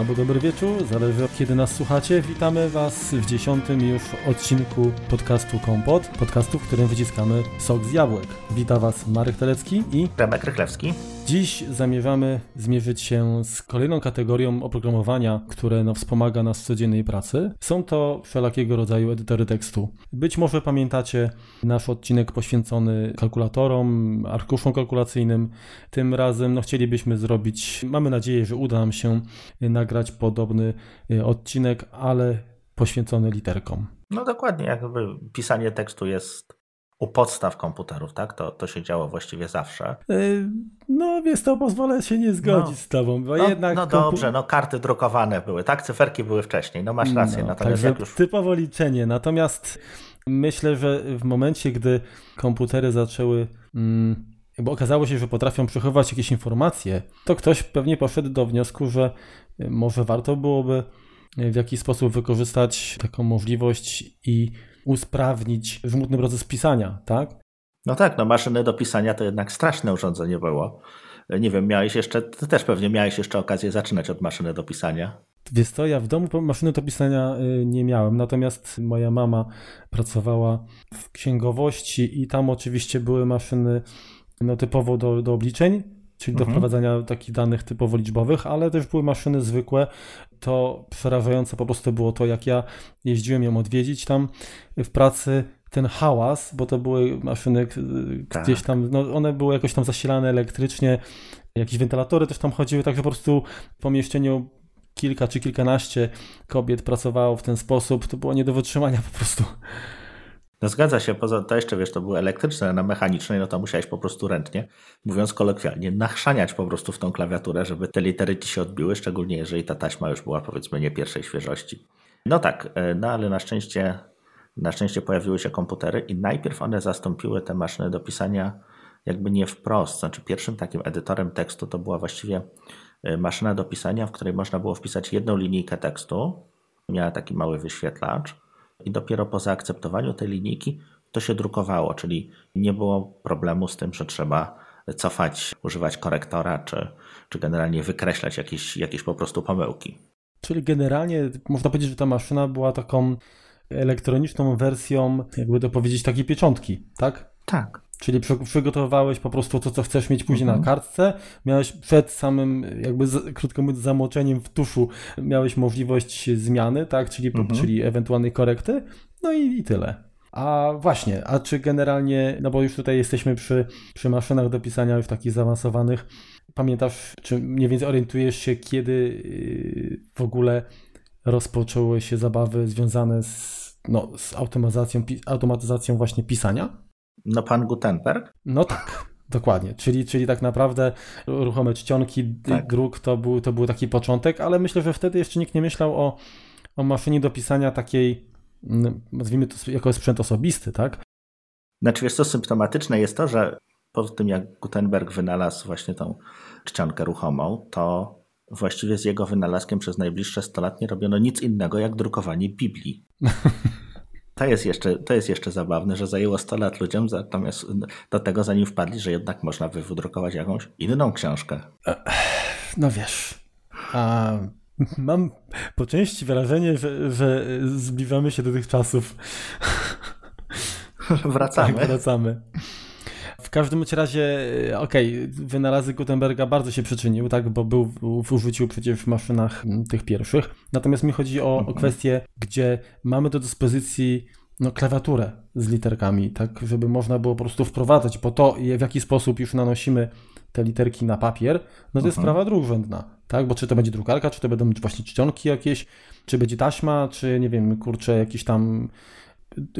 albo dobry wieczór, zależy kiedy nas słuchacie. Witamy Was w dziesiątym już odcinku podcastu Kompot, podcastu, w którym wyciskamy sok z jabłek. Wita Was Marek Telecki i Remek Rychlewski. Dziś zamierzamy zmierzyć się z kolejną kategorią oprogramowania, które no, wspomaga nas w codziennej pracy. Są to wszelakiego rodzaju edytory tekstu. Być może pamiętacie nasz odcinek poświęcony kalkulatorom, arkuszom kalkulacyjnym. Tym razem no, chcielibyśmy zrobić, mamy nadzieję, że uda nam się nagrać podobny y, odcinek, ale poświęcony literkom. No dokładnie, jakby pisanie tekstu jest u podstaw komputerów, tak? To, to się działo właściwie zawsze. Y, no więc to pozwolę się nie zgodzić no, z tobą, bo no, jednak... No dobrze, no karty drukowane były, tak? Cyferki były wcześniej, no masz rację. No, natomiast tak, już... Typowo liczenie, natomiast myślę, że w momencie, gdy komputery zaczęły... Mm, jakby okazało się, że potrafią przechowywać jakieś informacje, to ktoś pewnie poszedł do wniosku, że może warto byłoby w jakiś sposób wykorzystać taką możliwość i usprawnić żmudny proces pisania, tak? No tak, no maszyny do pisania to jednak straszne urządzenie było. Nie wiem, miałeś jeszcze, ty też pewnie miałeś jeszcze okazję zaczynać od maszyny do pisania. Wiesz co, ja w domu maszyny do pisania y, nie miałem, natomiast moja mama pracowała w księgowości i tam oczywiście były maszyny no, typowo do, do obliczeń, czyli do mhm. wprowadzania takich danych typowo liczbowych, ale też były maszyny zwykłe. To przerażające po prostu było to, jak ja jeździłem ją odwiedzić tam w pracy, ten hałas, bo to były maszyny tak. gdzieś tam, no one były jakoś tam zasilane elektrycznie, jakieś wentylatory też tam chodziły, także po prostu w pomieszczeniu kilka czy kilkanaście kobiet pracowało w ten sposób, to było nie do wytrzymania po prostu. No zgadza się, poza to jeszcze wiesz, to było elektryczne, na mechanicznej, no to musiałeś po prostu ręcznie, mówiąc kolokwialnie, nachrzaniać po prostu w tą klawiaturę, żeby te litery ci się odbiły, szczególnie jeżeli ta taśma już była powiedzmy nie pierwszej świeżości. No tak, e, no ale na szczęście, na szczęście pojawiły się komputery i najpierw one zastąpiły te maszyny do pisania jakby nie wprost. Znaczy pierwszym takim edytorem tekstu to była właściwie e, maszyna do pisania, w której można było wpisać jedną linijkę tekstu. Miała taki mały wyświetlacz i dopiero po zaakceptowaniu tej linijki to się drukowało, czyli nie było problemu z tym, że trzeba cofać, używać korektora, czy, czy generalnie wykreślać jakieś, jakieś po prostu pomyłki. Czyli generalnie można powiedzieć, że ta maszyna była taką elektroniczną wersją, jakby to powiedzieć, takiej pieczątki, tak? Tak. Czyli przygotowywałeś po prostu to, co chcesz mieć później mhm. na kartce. Miałeś przed samym, jakby z, krótko mówiąc, zamoczeniem w tuszu, miałeś możliwość zmiany, tak? Czyli, mhm. czyli ewentualnej korekty. No i, i tyle. A właśnie, a czy generalnie, no bo już tutaj jesteśmy przy, przy maszynach do pisania już takich zaawansowanych, pamiętasz, czy mniej więcej orientujesz się, kiedy yy, w ogóle rozpoczęły się zabawy związane z, no, z automatyzacją, automatyzacją właśnie pisania? No pan Gutenberg? No tak, dokładnie. Czyli, czyli tak naprawdę ruchome czcionki, tak. druk to był, to był taki początek, ale myślę, że wtedy jeszcze nikt nie myślał o, o maszynie do pisania takiej, nazwijmy to jako sprzęt osobisty, tak? Znaczy wiesz co, symptomatyczne jest to, że po tym jak Gutenberg wynalazł właśnie tą czcionkę ruchomą, to właściwie z jego wynalazkiem przez najbliższe 100 lat nie robiono nic innego jak drukowanie Biblii. To jest, jeszcze, to jest jeszcze zabawne, że zajęło 100 lat ludziom, natomiast do tego zanim wpadli, że jednak można wydrukować jakąś inną książkę. No wiesz, a mam po części wrażenie, że, że zbliżamy się do tych czasów. Wracamy. Tak, wracamy. W każdym razie, e, okej, okay, wynalazek Gutenberga bardzo się przyczynił, tak, bo był w użyciu przecież w maszynach tych pierwszych. Natomiast mi chodzi o, mhm. o kwestię, gdzie mamy do dyspozycji no, klawiaturę z literkami, tak, żeby można było po prostu wprowadzać, bo to w jaki sposób już nanosimy te literki na papier, no to jest mhm. sprawa drugorzędna, tak, bo czy to będzie drukarka, czy to będą właśnie czcionki jakieś, czy będzie taśma, czy nie wiem, kurczę, jakiś tam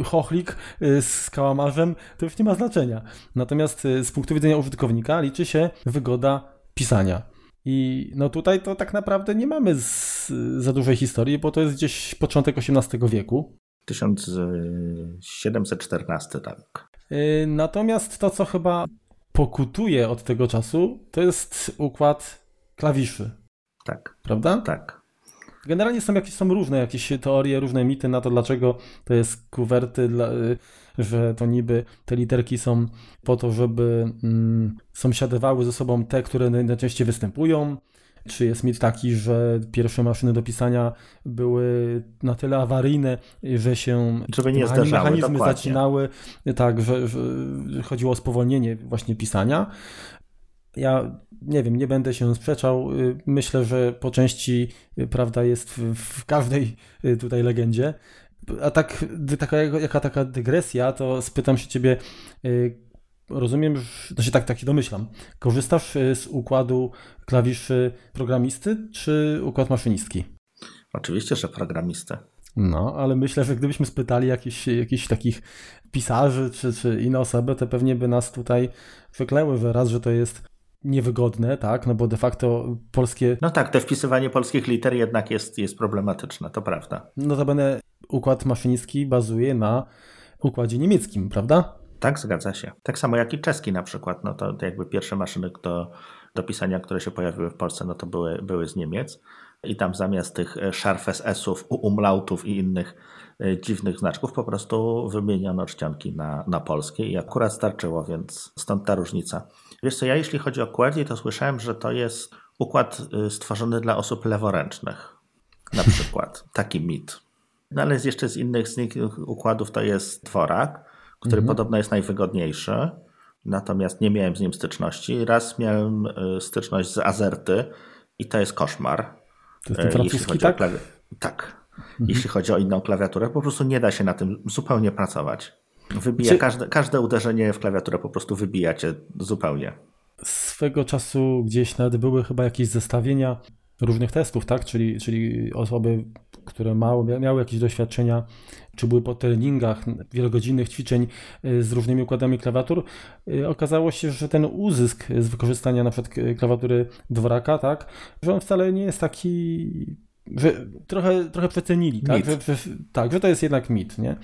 chochlik y, z kałamarzem, to już nie ma znaczenia. Natomiast y, z punktu widzenia użytkownika liczy się wygoda pisania. I no tutaj to tak naprawdę nie mamy z, za dużej historii, bo to jest gdzieś początek XVIII wieku. 1714, tak. Y, natomiast to, co chyba pokutuje od tego czasu, to jest układ klawiszy. Tak. Prawda? Tak. Generalnie są jakieś są różne jakieś teorie, różne mity na to, dlaczego to jest kuwerty, dla, y, że to niby te literki są po to, żeby mm, sąsiadowały ze sobą te, które najczęściej występują. Czy jest mit taki, że pierwsze maszyny do pisania były na tyle awaryjne, że się Żeby nie zdarzały, mechanizmy dokładnie. zacinały, tak, że, że chodziło o spowolnienie właśnie pisania. Ja nie wiem, nie będę się sprzeczał. Myślę, że po części prawda jest w, w każdej tutaj legendzie. A tak, taka, jaka taka dygresja, to spytam się ciebie, rozumiem, że, znaczy tak, tak się domyślam, korzystasz z układu klawiszy programisty czy układ maszynistki? Oczywiście, że programisty. No, ale myślę, że gdybyśmy spytali jakichś, jakichś takich pisarzy czy, czy inne osoby, to pewnie by nas tutaj wyklęły, że raz, że to jest niewygodne, tak, no bo de facto polskie... No tak, te wpisywanie polskich liter jednak jest, jest problematyczne, to prawda. Notabene układ maszynistki bazuje na układzie niemieckim, prawda? Tak, zgadza się. Tak samo jak i czeski na przykład, no to, to jakby pierwsze maszyny do, do pisania, które się pojawiły w Polsce, no to były, były z Niemiec i tam zamiast tych szarf SS-ów, umlautów i innych dziwnych znaczków po prostu wymieniono czcionki na, na polskie i akurat starczyło, więc stąd ta różnica. Wiesz co, ja jeśli chodzi o QWERTY, to słyszałem, że to jest układ stworzony dla osób leworęcznych. Na przykład. Taki mit. No ale jeszcze z innych, z innych układów to jest dworak, który mhm. podobno jest najwygodniejszy. Natomiast nie miałem z nim styczności. Raz miałem styczność z Azerty i to jest koszmar. To jest ten francuski, tak? Klawi... Tak. Mhm. Jeśli chodzi o inną klawiaturę, po prostu nie da się na tym zupełnie pracować. Wybija Czy... każde, każde uderzenie w klawiaturę po prostu wybija cię zupełnie. Swego czasu gdzieś nawet były chyba jakieś zestawienia różnych testów, tak? Czyli, czyli osoby, które mały, miały jakieś doświadczenia, czy były po treningach wielogodzinnych ćwiczeń y, z różnymi układami klawiatur, y, okazało się, że ten uzysk z wykorzystania na przykład klawiatury dworaka, tak, że on wcale nie jest taki że trochę, trochę przecenili, tak? Że, że, tak, że to jest jednak mit, nie?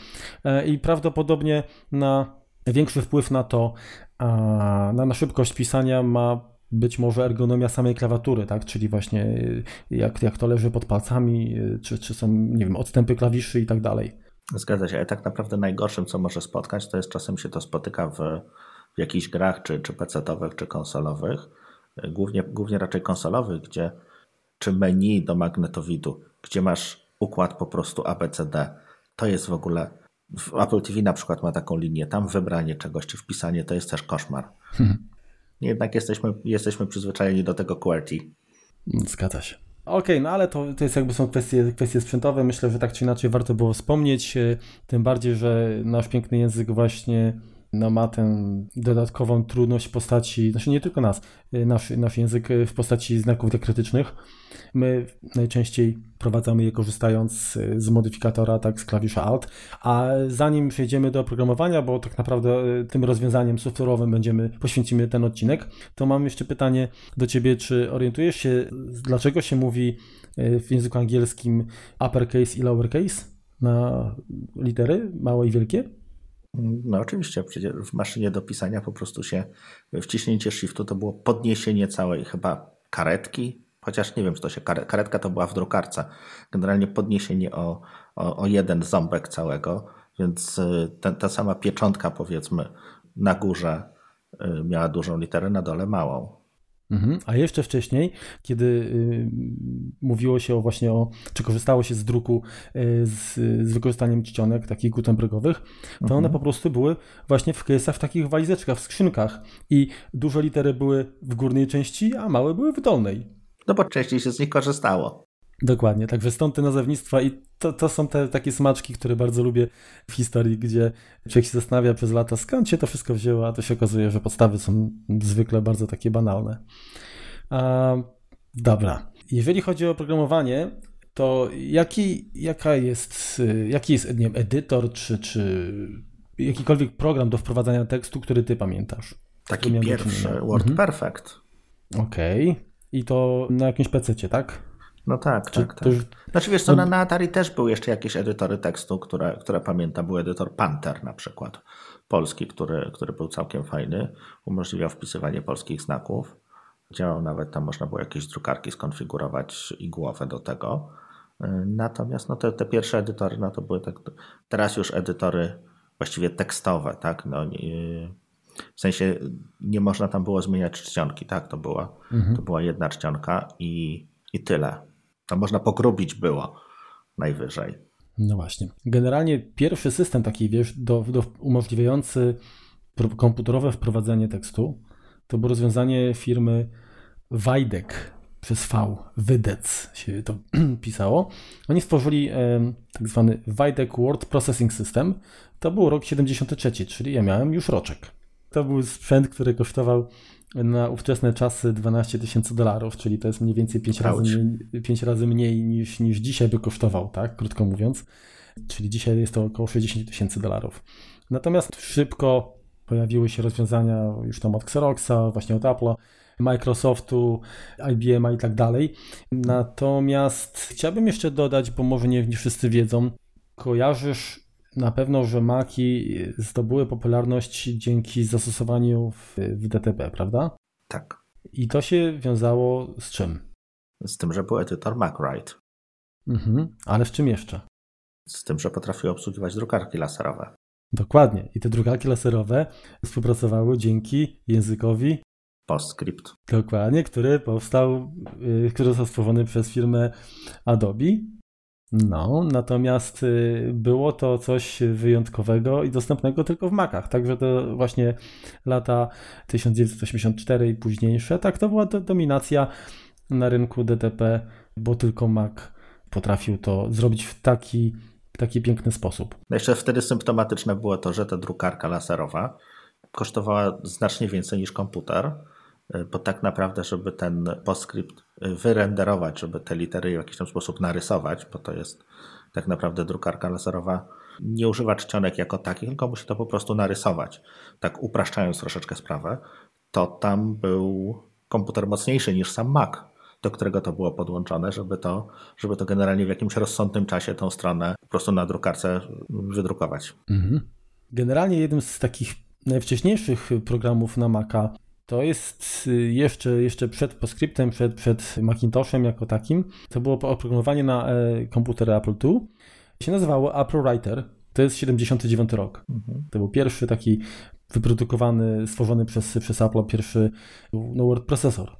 E, I prawdopodobnie na większy wpływ na to, na, na szybkość pisania ma być może ergonomia samej klawiatury, tak? Czyli właśnie y, jak, jak to leży pod palcami, y, czy, czy są, nie wiem, odstępy klawiszy i tak dalej. Zgadza się, ale tak naprawdę najgorszym, co może spotkać, to jest czasem się to spotyka w, w jakichś grach, czy, czy PC-owych, czy konsolowych, głównie, głównie raczej konsolowych, gdzie czy menu do magnetowidu, gdzie masz układ po prostu ABCD, to jest w ogóle. Apple TV na przykład ma taką linię, tam wybranie czegoś czy wpisanie to jest też koszmar. Hmm. Jednak jesteśmy, jesteśmy przyzwyczajeni do tego QWERTY. Zgadza się. Okej, okay, no ale to, to jest jakby są kwestie, kwestie sprzętowe. Myślę, że tak czy inaczej warto było wspomnieć. E, tym bardziej, że nasz piękny język właśnie no, ma tę dodatkową trudność w postaci, znaczy nie tylko nas, y, nasz, nasz język y, w postaci znaków diakrytycznych. My najczęściej prowadzamy je korzystając y, z modyfikatora, tak, z klawisza Alt, a zanim przejdziemy do oprogramowania, bo tak naprawdę tym rozwiązaniem software'owym będziemy, poświęcimy ten odcinek, to mam jeszcze pytanie do Ciebie, czy orientujesz się, dlaczego się mówi w języku angielskim uppercase i lowercase na litery, małe i wielkie? No oczywiście, przecież w maszynie do pisania po prostu się wciśnięcie shiftu to było podniesienie całej chyba karetki, chociaż nie wiem, czy to się karetka to była w drukarce. Generalnie podniesienie o, o, o jeden ząbek całego, więc y, ta, ta sama pieczątka powiedzmy na górze y, miała dużą literę, na dole małą. Mhm. A jeszcze wcześniej, kiedy y, mówiło się o właśnie o, czy korzystało się z druku y, z, z wykorzystaniem czcionek takich gutenbergowych, to mhm. one po prostu były właśnie w case'ach, w takich walizeczkach, w skrzynkach i duże litery były w górnej części, a małe były w dolnej. No bo częściej się z nich korzystało. Dokładnie, także stąd te nazewnictwa i to, to są te takie smaczki, które bardzo lubię w historii, gdzie człowiek się zastanawia przez lata, skąd się to wszystko wzięło, a to się okazuje, że podstawy są zwykle bardzo takie banalne. A, dobra, jeżeli chodzi o programowanie, to jaki, jaka jest, jaki jest nie wiem, edytor, czy, czy jakikolwiek program do wprowadzania tekstu, który ty pamiętasz? Taki pierwszy, Word mhm. Perfect. Okej. Okay. I to na jakimś PC, tak? No tak, Czy tak, tak. Już... Znaczy wiesz co, no... na, Atari też były jeszcze jakieś edytory tekstu, które, które pamiętam. Był edytor Panther na przykład, polski, który, który był całkiem fajny. Umożliwiał wpisywanie polskich znaków. Działał nawet, tam można było jakieś drukarki skonfigurować i głowę do tego. Natomiast no te, te pierwsze edytory, no to były tak, teraz już edytory właściwie tekstowe, tak? No, W sensie nie można tam było zmieniać czcionki, tak? To była, mhm. to była jedna czcionka i, i tyle. Tam można pogrubić było najwyżej. No właśnie. Generalnie pierwszy system taki, wiesz, do, do umożliwiający komputerowe wprowadzenie tekstu to było rozwiązanie firmy Wajdek przez V, Wydec się to pisało. Oni stworzyli e, tak zwany Wajdek Word Processing System. To był rok 73, czyli ja miałem już roczek. To był sprzęt, który kosztował na ówczesne czasy 12 tysięcy dolarów, czyli to jest mniej więcej 5 razy, mniej, 5 razy mniej niż, niż dzisiaj by kosztował, tak, krótko mówiąc. Czyli dzisiaj jest to około 60 tysięcy dolarów. Natomiast szybko pojawiły się rozwiązania już tam od Xeroxa, właśnie od Apple'a, Microsoftu, IBM i tak dalej. Natomiast chciałbym jeszcze dodać, bo może nie, nie wszyscy wiedzą, kojarzysz na pewno, że Maki zdobyły popularność dzięki zastosowaniu w, w DTP, prawda? Tak. I to się wiązało z czym? Z tym, że był edytor MacWrite. Mhm, ale z czym jeszcze? Z tym, że potrafił obsługiwać drukarki laserowe. Dokładnie. I te drukarki laserowe współpracowały dzięki językowi PostScript. Dokładnie, który powstał, yy, który został stworzony przez firmę Adobe. No, natomiast y, było to coś wyjątkowego i dostępnego tylko w Macach. Także to właśnie lata 1984 i późniejsze, tak to była dominacja na rynku DTP, bo tylko Mac potrafił to zrobić w taki, taki piękny sposób. Jeszcze wtedy symptomatyczne było to, że ta drukarka laserowa kosztowała znacznie więcej niż komputer bo tak naprawdę, żeby ten postscript e, wyrenderować, żeby te litery w jakiś tam sposób narysować, bo to jest tak naprawdę drukarka laserowa, nie używa czcionek jako takich, tylko musi to po prostu narysować. Tak upraszczając troszeczkę sprawę, to tam był komputer mocniejszy niż sam Mac, do którego to było podłączone, żeby to, żeby to generalnie w jakimś rozsądnym czasie tą stronę po prostu na drukarce wydrukować. Mhm. Generalnie jednym z takich najwcześniejszych programów na Maca to jest y, jeszcze, jeszcze przed PostScriptem, przed, przed Macintoshem jako takim. To było oprogramowanie na e, komputery Apple II. Się nazywało Apple Writer. To jest 79 rok. Mhm. To był pierwszy taki wyprodukowany, stworzony przez, przez Apple pierwszy no, word procesor.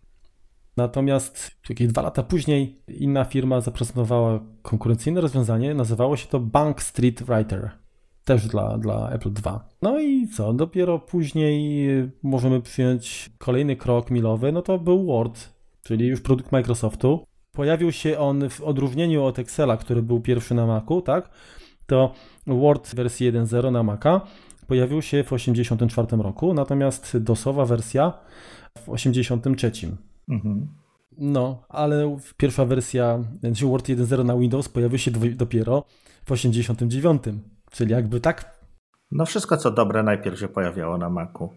Natomiast jakieś dwa lata później inna firma zaprezentowała konkurencyjne rozwiązanie, nazywało się to Bank Street Writer też dla, dla Apple II. No i co? Dopiero później możemy przyjąć kolejny krok milowy, no to był Word, czyli już produkt Microsoftu. Pojawił się on w odróżnieniu od Excela, który był pierwszy na Macu, tak? To Word wersji 1.0 na Maca pojawił się w 1984 roku, natomiast DOSowa wersja w 1983. Mhm. No, ale pierwsza wersja, znaczy Word 1.0 na Windows pojawił się dopiero w 1989. Czyli jakby tak? No wszystko co dobre najpierw się pojawiało na Macu.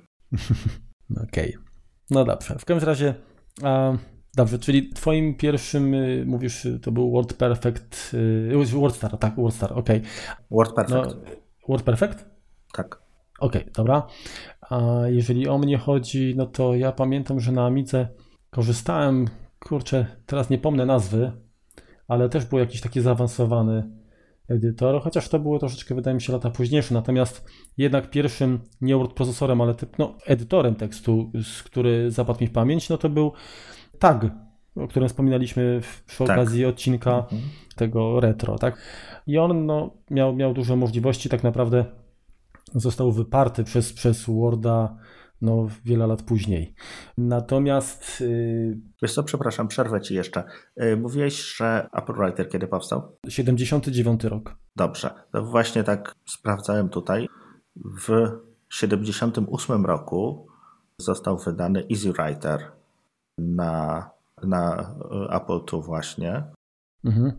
Okej. Okay. No dobrze. W każdym razie a, dobrze, czyli twoim pierwszym y, mówisz to był Word Perfect y, WordStar, tak, WordStar, okej. Okay. Word Perfect. No, Word Perfect? Tak. Okej, okay, dobra. A jeżeli o mnie chodzi, no to ja pamiętam, że na Amidze korzystałem, kurczę, teraz nie pomnę nazwy, ale też był jakiś taki zaawansowany edytor, chociaż to było troszeczkę, wydaje mi się, lata późniejsze. Natomiast jednak pierwszym nie word procesorem, ale typ, no, edytorem tekstu, który zapadł mi w pamięć, no to był tag, o którym wspominaliśmy przy tak. okazji odcinka mhm. tego retro, tak? I on no, miał, miał duże możliwości, tak naprawdę został wyparty przez, przez Worda no, wiele lat później. Natomiast. Yy... Wiesz co, przepraszam, przerwę ci jeszcze. Yy, mówiłeś, że Apple Writer kiedy powstał? 79 rok. Dobrze. To właśnie tak sprawdzałem tutaj. W 78 roku został wydany Easy Writer na, na Apple II właśnie. Mhm.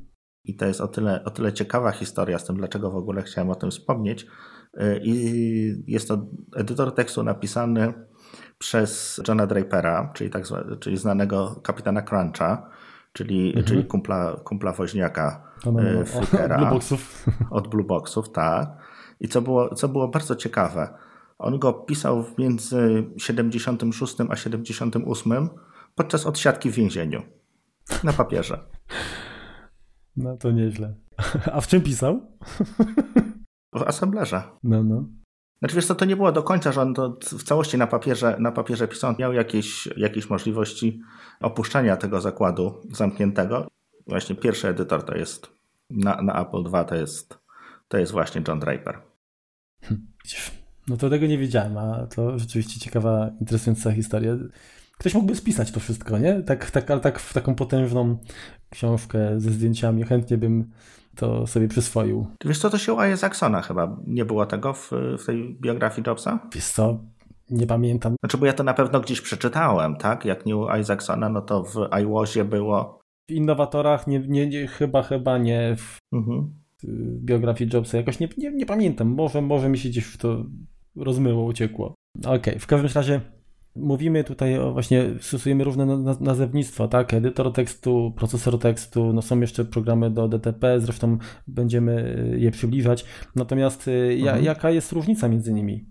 I to jest o tyle, o tyle ciekawa historia z tym, dlaczego w ogóle chciałem o tym wspomnieć, I jest to edytor tekstu napisany przez Johna Drapera, czyli, tak, czyli znanego kapitana Cruncha, czyli, mhm. czyli kumpla, kumpla woźniaka no. Flickera. Od Blueboxów. Od Blueboxów, tak. I co było, co było bardzo ciekawe, on go pisał między 76 a 78 podczas odsiadki w więzieniu. Na papierze. No to nieźle. A w czym pisał? W assemblerze. No, no. Znaczy wiesz co, to nie było do końca, że on to w całości na papierze, na papierze pisał. Miał jakieś, jakieś możliwości opuszczania tego zakładu zamkniętego. Właśnie pierwszy edytor to jest na, na Apple II to jest, to jest właśnie John Draper. Hm, no to tego nie wiedziałem, a to rzeczywiście ciekawa, interesująca historia. Ktoś mógłby spisać to wszystko, nie? Tak, tak, ale tak w taką potężną książkę ze zdjęciami. Chętnie bym to sobie przyswoił. Wiesz co, to się u Isaacsona chyba nie było tego w, w tej biografii Jobsa? Wiesz co, nie pamiętam. Znaczy, bo ja to na pewno gdzieś przeczytałem, tak? Jak nie u Isaacsona, no to w iWasie było... W innowatorach nie, nie, nie chyba, chyba nie w mhm. biografii Jobsa. Jakoś nie, nie, nie pamiętam. Może, może mi się gdzieś w to rozmyło, uciekło. Okej, okay. w każdym razie Mówimy tutaj o właśnie, stosujemy różne nazewnictwa, tak? Edytor tekstu, procesor tekstu, no są jeszcze programy do DTP, zresztą będziemy je przybliżać. Natomiast y, ja, mhm. jaka jest różnica między nimi?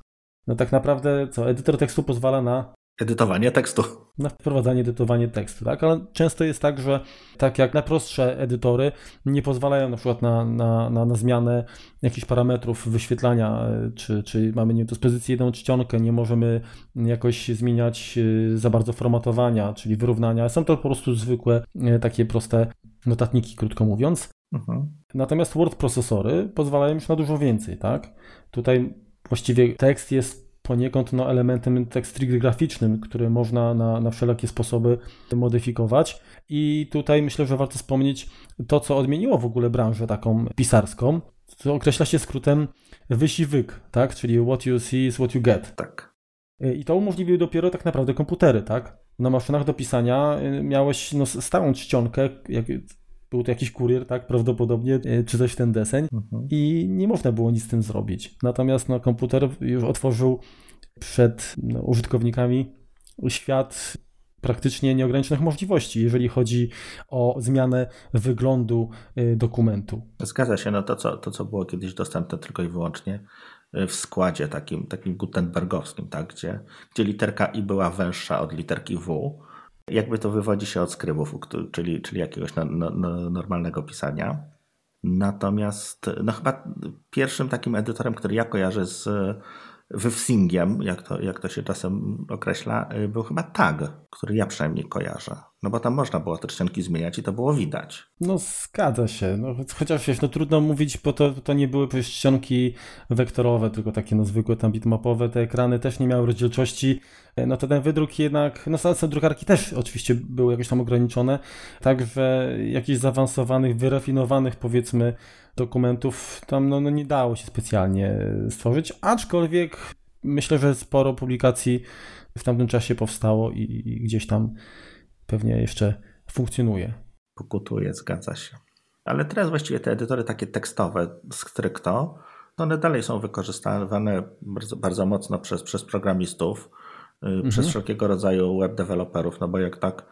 No tak naprawdę co? Edytor tekstu pozwala na Edytowanie tekstu. Na wprowadzanie, edytowanie tekstu, tak? Ale często jest tak, że tak jak najprostsze edytory nie pozwalają na przykład na, na, na, na zmianę jakichś parametrów wyświetlania, e, czy, czy mamy nie z pozycji jedną czcionkę, nie możemy jakoś zmieniać e, za bardzo formatowania, czyli wyrównania. Są to po prostu zwykłe, e, takie proste notatniki, krótko mówiąc. Mhm. Natomiast word procesory pozwalają już na dużo więcej, tak? Tutaj właściwie tekst jest poniekąd no, elementem tak stricte graficznym, który można na, na wszelakie sposoby modyfikować. I tutaj myślę, że warto wspomnieć to, co odmieniło w ogóle branżę taką pisarską. To określa się skrótem wysiwyk, tak? Czyli what you see is what you get. Tak. I to umożliwiły dopiero tak naprawdę komputery, tak? Na maszynach do pisania y, miałeś no, stałą czcionkę, jak był to jakiś kurier, tak, prawdopodobnie, y, czy coś w ten deseń mhm. i nie można było nic z tym zrobić. Natomiast no, komputer już otworzył przed no, użytkownikami świat praktycznie nieograniczonych możliwości, jeżeli chodzi o zmianę wyglądu y, dokumentu. Zgadza się, no to co, to co było kiedyś dostępne tylko i wyłącznie y, w składzie takim, takim gutenbergowskim, tak, gdzie, gdzie literka I była węższa od literki W, jakby to wywodzi się od skrybów, czyli, czyli jakiegoś no, no, normalnego pisania. Natomiast no chyba pierwszym takim edytorem, który ja kojarzę z wywsingiem, jak to, jak to się czasem określa, y, był chyba tag, który ja przynajmniej kojarzę. No bo tam można było te czcionki zmieniać i to było widać. No zgadza się. No, chociaż wiesz, no trudno mówić, bo to, to nie były czcionki wektorowe, tylko takie no zwykłe tam bitmapowe. Te ekrany też nie miały rozdzielczości. E, no ten wydruk jednak, no same drukarki też oczywiście były jakieś tam ograniczone. Także jakichś zaawansowanych, wyrafinowanych powiedzmy dokumentów tam no, no nie dało się specjalnie stworzyć, aczkolwiek myślę, że sporo publikacji w tamtym czasie powstało i, i gdzieś tam pewnie jeszcze funkcjonuje. Pokutuje, zgadza się. Ale teraz właściwie te edytory takie tekstowe, stricto, no one dalej są wykorzystywane bardzo, bardzo mocno przez, przez programistów, y, mhm. przez wszelkiego rodzaju web deweloperów, no bo jak tak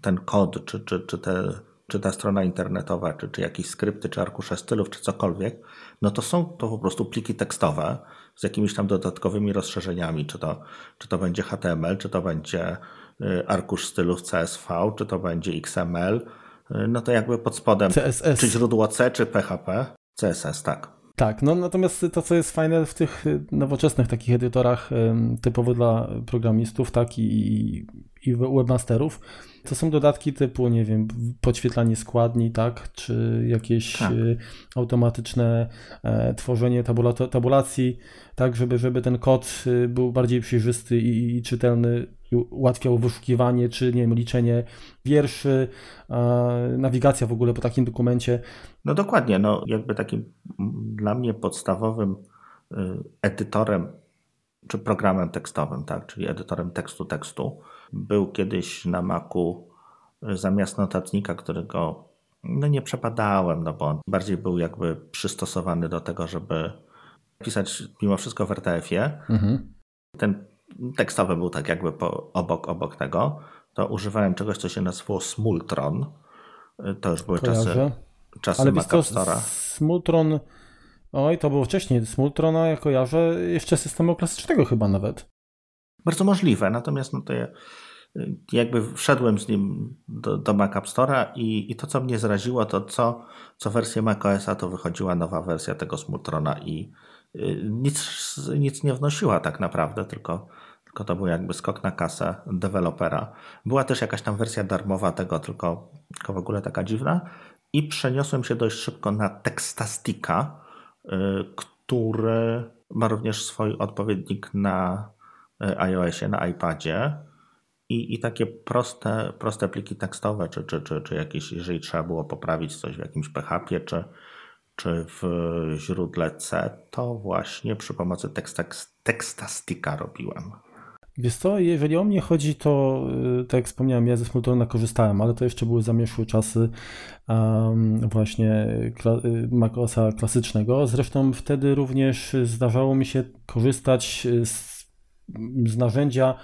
ten kod, czy, czy, czy te czy ta strona internetowa, czy, czy jakieś skrypty, czy arkusze stylów, czy cokolwiek, no to są to po prostu pliki tekstowe z jakimiś tam dodatkowymi rozszerzeniami, czy to, czy to będzie HTML, czy to będzie y, arkusz stylów CSV, czy to będzie XML, y, no to jakby pod spodem, CSS. czy źródło C, czy PHP, CSS, tak. Tak, no natomiast to, co jest fajne w tych y, nowoczesnych takich edytorach typowo dla programistów, tak i, i webmasterów, to są dodatki typu, nie wiem, podświetlanie składni, tak, czy jakieś tak. Y, automatyczne e, tworzenie tabulacji, tak, żeby, żeby ten kod y, był bardziej przejrzysty i, i czytelny, ułatwiał wyszukiwanie, czy nie wiem, liczenie wierszy, nawigacja w ogóle po takim dokumencie. No dokładnie, no jakby takim dla mnie podstawowym y, edytorem czy programem tekstowym, tak, czyli edytorem tekstu tekstu, był kiedyś na Macu y, zamiast notatnika, którego no nie przepadałem, no bo on bardziej był jakby przystosowany do tego, żeby pisać mimo wszystko w RTF-ie. Mhm. Ten tekstowy był tak jakby po, obok, obok tego. To używałem czegoś, co się nazywało Smultron. To już były Kojarzę. czasy, czasy Ale Mac Store. Smultron, oj, to było wcześniej. Smultrona ja kojarzę jeszcze systemu klasycznego chyba nawet. Bardzo możliwe, natomiast no to ja jakby wszedłem z nim do, do Mac App Store'a i, i to, co mnie zraziło, to co, co wersję macOSa to wychodziła nowa wersja tego Smultrona i, nic, nic nie wnosiła tak naprawdę, tylko, tylko to był jakby skok na kasę dewelopera. Była też jakaś tam wersja darmowa tego, tylko, tylko w ogóle taka dziwna. I przeniosłem się dość szybko na Textastica, który ma również swój odpowiednik na iOSie, na iPadzie. I, I takie proste, proste pliki tekstowe, czy, czy, czy, czy jakieś, jeżeli trzeba było poprawić coś w jakimś PHP, czy, czy w źródle C, to właśnie przy pomocy Textastica robiłem. Wiesz co, jeżeli o mnie chodzi, to y, tak jak wspomniałem, ja ze Smultona korzystałem, ale to jeszcze były zamieszłe czasy um, właśnie kla y, macOSa klasycznego. Zresztą wtedy również zdarzało mi się korzystać z, z narzędzia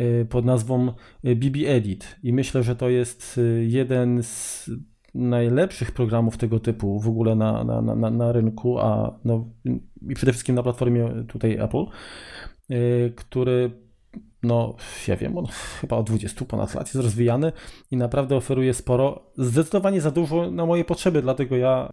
y, pod nazwą BB Edit i myślę, że to jest jeden z najlepszych programów tego typu w ogóle na, na, na, na rynku, a no, i przede wszystkim na platformie tutaj Apple, który no, ja wiem, on chyba od 20 ponad lat jest rozwijany i naprawdę oferuje sporo. Zdecydowanie za dużo na moje potrzeby, dlatego ja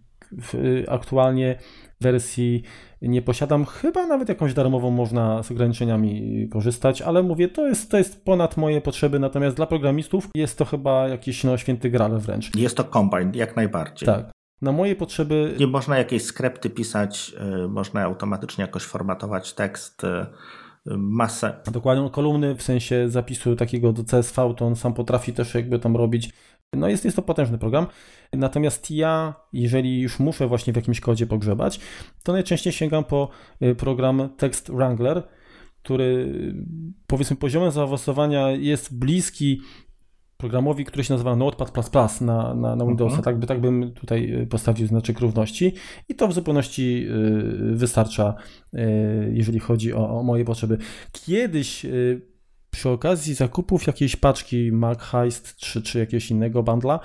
aktualnie wersji nie posiadam. Chyba nawet jakąś darmową można z ograniczeniami korzystać, ale mówię, to jest, to jest ponad moje potrzeby, natomiast dla programistów jest to chyba jakiś no, święty wręcz. Jest to combine, jak najbardziej. Tak. Na moje potrzeby. Nie można jakieś skrypty pisać, y, można automatycznie jakoś formatować tekst. Y, masę. Dokładnie, kolumny w sensie zapisu takiego do CSV, to on sam potrafi też jakby tam robić. No jest, jest to potężny program. Natomiast ja, jeżeli już muszę właśnie w jakimś kodzie pogrzebać, to najczęściej sięgam po y, program Text Wrangler, który powiedzmy poziomem zaawansowania jest bliski programowi, który się nazywa Notepad++ na, na, na Windowsa, mhm. tak, by, tak bym tutaj y, postawił znaczek równości i to w zupełności y, wystarcza, y, jeżeli chodzi o, o moje potrzeby. Kiedyś przy okazji zakupów jakiejś paczki Mac Heist czy, czy jakiegoś innego bundla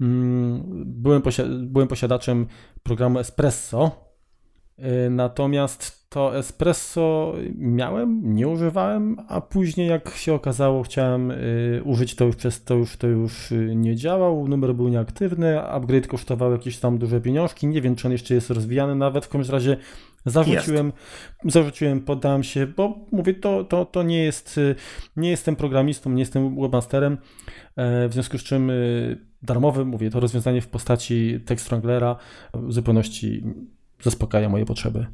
mm, byłem, byłem posiadaczem programu Espresso, natomiast to espresso miałem, nie używałem, a później jak się okazało, chciałem y, użyć to już przez to już to już y, nie działał, numer był nieaktywny, upgrade kosztował jakieś tam duże pieniążki, nie wiem czy on jeszcze jest rozwijany nawet, w każdym razie zarzuciłem, jest. zarzuciłem, poddałem się, bo mówię, to, to, to nie jest, nie jestem programistą, nie jestem webmasterem, e, w związku z czym darmowy, mówię, to rozwiązanie w postaci Text Wranglera w zupełności zaspokaja moje potrzeby.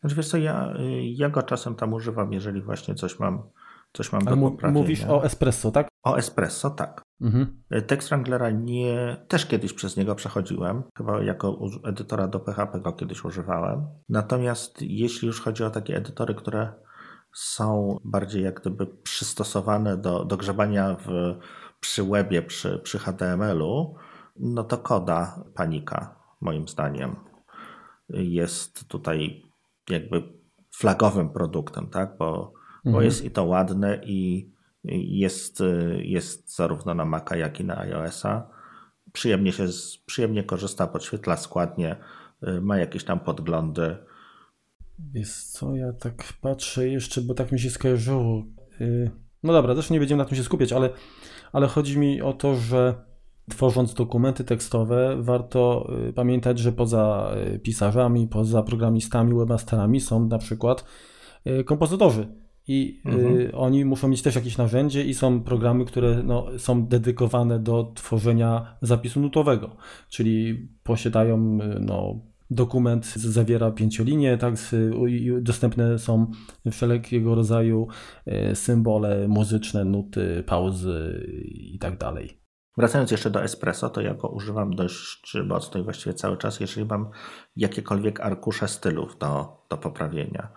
Znaczy wiesz co, ja, ja go czasem tam używam, jeżeli właśnie coś mam, coś mam do poprawienia. Mówisz o espresso, tak? O espresso, tak. Mhm. Tekst Wranglera nie, też kiedyś przez niego przechodziłem, chyba jako edytora do PHP go kiedyś używałem. Natomiast jeśli już chodzi o takie edytory, które są bardziej jak gdyby przystosowane do, do grzebania w, przy webie, przy, przy HTML-u, no to koda panika, moim zdaniem. Jest tutaj jakby flagowym produktem, tak? Bo, mhm. bo jest i to ładne i jest, jest zarówno na Maca, jak i na iOS-a. Przyjemnie się przyjemnie korzysta, podświetla składnie, ma jakieś tam podglądy. Jest co, ja tak patrzę jeszcze, bo tak mi się skojarzyło. Y, no dobra, też nie będziemy na tym się skupiać, ale, ale chodzi mi o to, że Tworząc dokumenty tekstowe, warto y, pamiętać, że poza y, pisarzami, poza programistami, webmasterami są na przykład y, kompozytorzy. I mhm. oni muszą mieć też jakieś narzędzie, i są programy, które no, są dedykowane do tworzenia zapisu nutowego, czyli posiadają no, dokument zawiera pięciolinię, tak, dostępne są wszelkiego rodzaju symbole muzyczne, nuty, pauzy i tak dalej. Wracając jeszcze do espresso, to ja go używam dość mocno i właściwie cały czas, jeżeli mam jakiekolwiek arkusze stylów do, do poprawienia.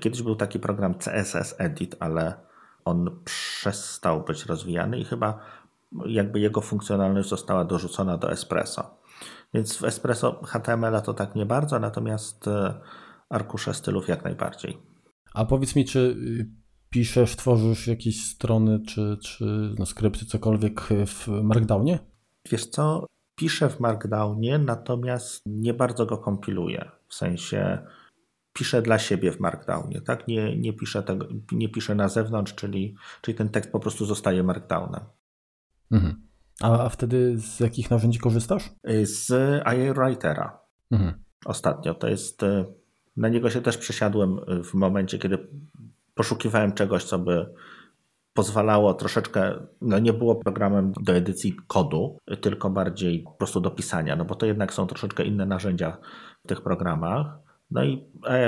Kiedyś był taki program CSS Edit, ale on przestał być rozwijany i chyba jakby jego funkcjonalność została dorzucona do Espresso. Więc w Espresso HTML-a to tak nie bardzo, natomiast e, arkusze stylów jak najbardziej. A powiedz mi, czy piszesz, tworzysz jakieś strony czy, czy no, skrypty, cokolwiek w Markdownie? Wiesz co, piszę w Markdownie, natomiast nie bardzo go kompiluję. W sensie piszę dla siebie w Markdownie, tak? Nie, nie, piszę, tego, nie piszę na zewnątrz, czyli, czyli ten tekst po prostu zostaje Markdownem. Mhm. A, a wtedy z jakich narzędzi korzystasz? Z iWritera. Mhm. Ostatnio. To jest Na niego się też przesiadłem w momencie, kiedy poszukiwałem czegoś, co by pozwalało troszeczkę, no nie było programem do edycji kodu, tylko bardziej po prostu do pisania, no bo to jednak są troszeczkę inne narzędzia w tych programach. No i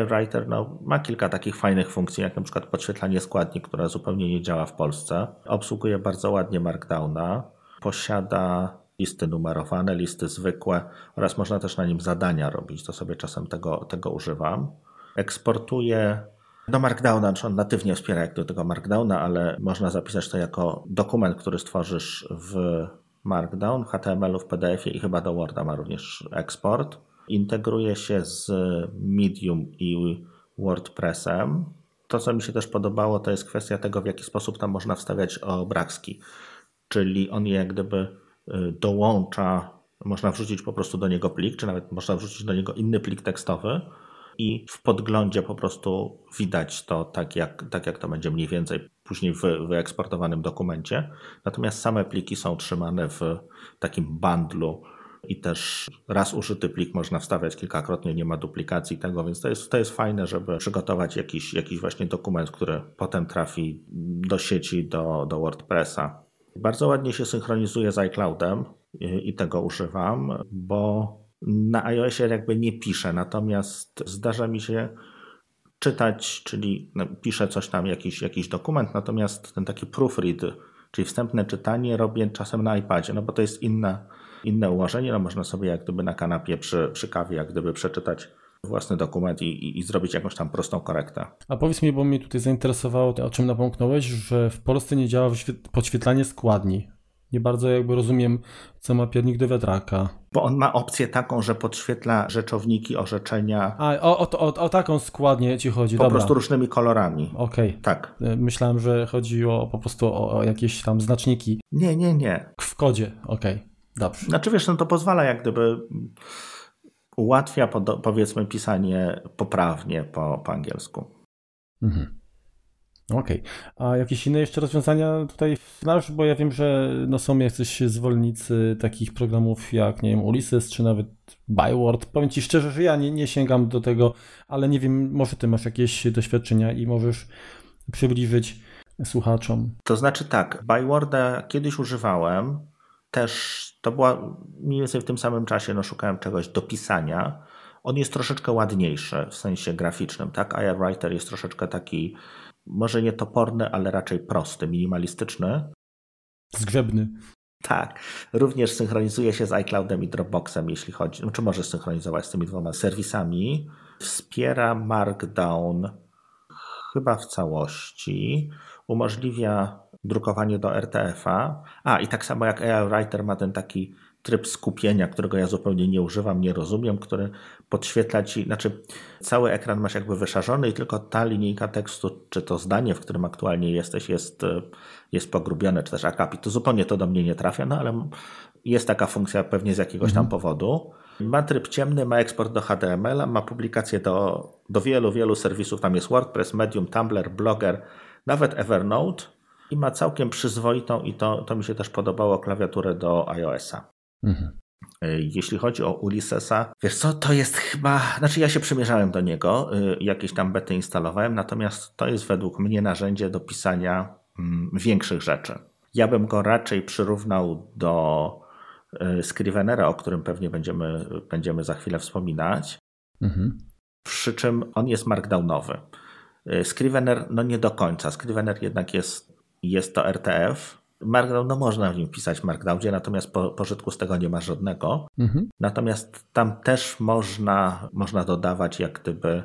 Writer no, ma kilka takich fajnych funkcji, jak na przykład podświetlanie składni, która zupełnie nie działa w Polsce. Obsługuje bardzo ładnie Markdowna, posiada listy numerowane, listy zwykłe oraz można też na nim zadania robić. To sobie czasem tego, tego używam. Eksportuje do Markdowna, czy on natywnie wspiera jak do tego Markdowna, ale można zapisać to jako dokument, który stworzysz w Markdown, HTML-u, w PDF-ie i chyba do Worda ma również eksport. Integruje się z Medium i WordPressem. To, co mi się też podobało, to jest kwestia tego, w jaki sposób tam można wstawiać obrazki. Czyli on je jak gdyby y, dołącza, można wrzucić po prostu do niego plik, czy nawet można wrzucić do niego inny plik tekstowy i w podglądzie po prostu widać to tak jak, tak jak to będzie mniej więcej później w wyeksportowanym dokumencie. Natomiast same pliki są trzymane w takim bundlu i też raz użyty plik można wstawiać kilkakrotnie, nie ma duplikacji tego, więc to jest, to jest fajne, żeby przygotować jakiś, jakiś właśnie dokument, który potem trafi do sieci, do, do WordPressa. Bardzo ładnie się synchronizuje z iCloudem i, i tego używam, bo na iOSie jakby nie piszę, natomiast zdarza mi się czytać, czyli no, piszę coś tam, jakiś, jakiś dokument, natomiast ten taki proofread, czyli wstępne czytanie robię czasem na iPadzie, no bo to jest inne, inne ułożenie, no można sobie jak gdyby na kanapie przy, przy kawie jak gdyby przeczytać własny dokument i, i, i, zrobić jakąś tam prostą korektę. A powiedz mi, bo mnie tutaj zainteresowało, o czym napomknąłeś, że w Polsce nie działa podświetlanie składni nie bardzo jakby rozumiem, co ma piernik do wiatraka. Bo on ma opcję taką, że podświetla rzeczowniki, orzeczenia. A, o, o, o, o taką składnię ci chodzi, Po Dobra. prostu różnymi kolorami. Okej. Okay. Tak. E, myślałem, że chodzi o po prostu o, o jakieś tam znaczniki. Nie, nie, nie. W kodzie, okej. Okay. Dobrze. Znaczy wiesz, no to pozwala jak gdyby ułatwia powiedzmy pisanie poprawnie po, po angielsku. Mhm. Okej. Okay. A jakieś inne jeszcze rozwiązania tutaj znasz? Bo ja wiem, że no są jacyś zwolennicy takich programów jak, nie wiem, Ulysses czy nawet Byword. Powiem Ci szczerze, że ja nie, nie sięgam do tego, ale nie wiem, może Ty masz jakieś doświadczenia i możesz przybliżyć słuchaczom. To znaczy tak, Byworda kiedyś używałem, też to była mniej więcej w tym samym czasie, no szukałem czegoś do pisania. On jest troszeczkę ładniejszy w sensie graficznym, tak? IR Writer jest troszeczkę taki może nie toporny, ale raczej prosty, minimalistyczny. Zgrzebny. Tak. Również synchronizuje się z iCloudem i Dropboxem, jeśli chodzi, czy może synchronizować z tymi dwoma serwisami. Wspiera Markdown chyba w całości. Umożliwia drukowanie do RTF-a. A, i tak samo jak AI Writer ma ten taki tryb skupienia, którego ja zupełnie nie używam, nie rozumiem, który podświetla ci, znaczy cały ekran masz jakby wyszarzony i tylko ta linijka tekstu, czy to zdanie, w którym aktualnie jesteś, jest, jest pogrubione, czy też akapit. To zupełnie to do mnie nie trafia, no ale jest taka funkcja pewnie z jakiegoś tam mhm. powodu. Ma tryb ciemny, ma eksport do HTML, ma publikację do, do wielu, wielu serwisów. Tam jest WordPress, Medium, Tumblr, Blogger, nawet Evernote i ma całkiem przyzwoitą, i to, to mi się też podobało, klawiaturę do iOS-a. Mhm. E, jeśli chodzi o Ulyssesa, wiesz co, to jest chyba, znaczy ja się przymierzałem do niego, e, jakieś tam bety instalowałem, natomiast to jest według mnie narzędzie do pisania mm, większych rzeczy. Ja bym go raczej przyrównał do Scrivenera, o którym pewnie będziemy, będziemy za chwilę wspominać, mhm. przy czym on jest markdownowy. Scrivener, no nie do końca. Scrivener jednak jest, jest to RTF, Markdown, no można w nim pisać w Markdownie, natomiast po, pożytku z tego nie ma żadnego. Mhm. Natomiast tam też można, można dodawać jak gdyby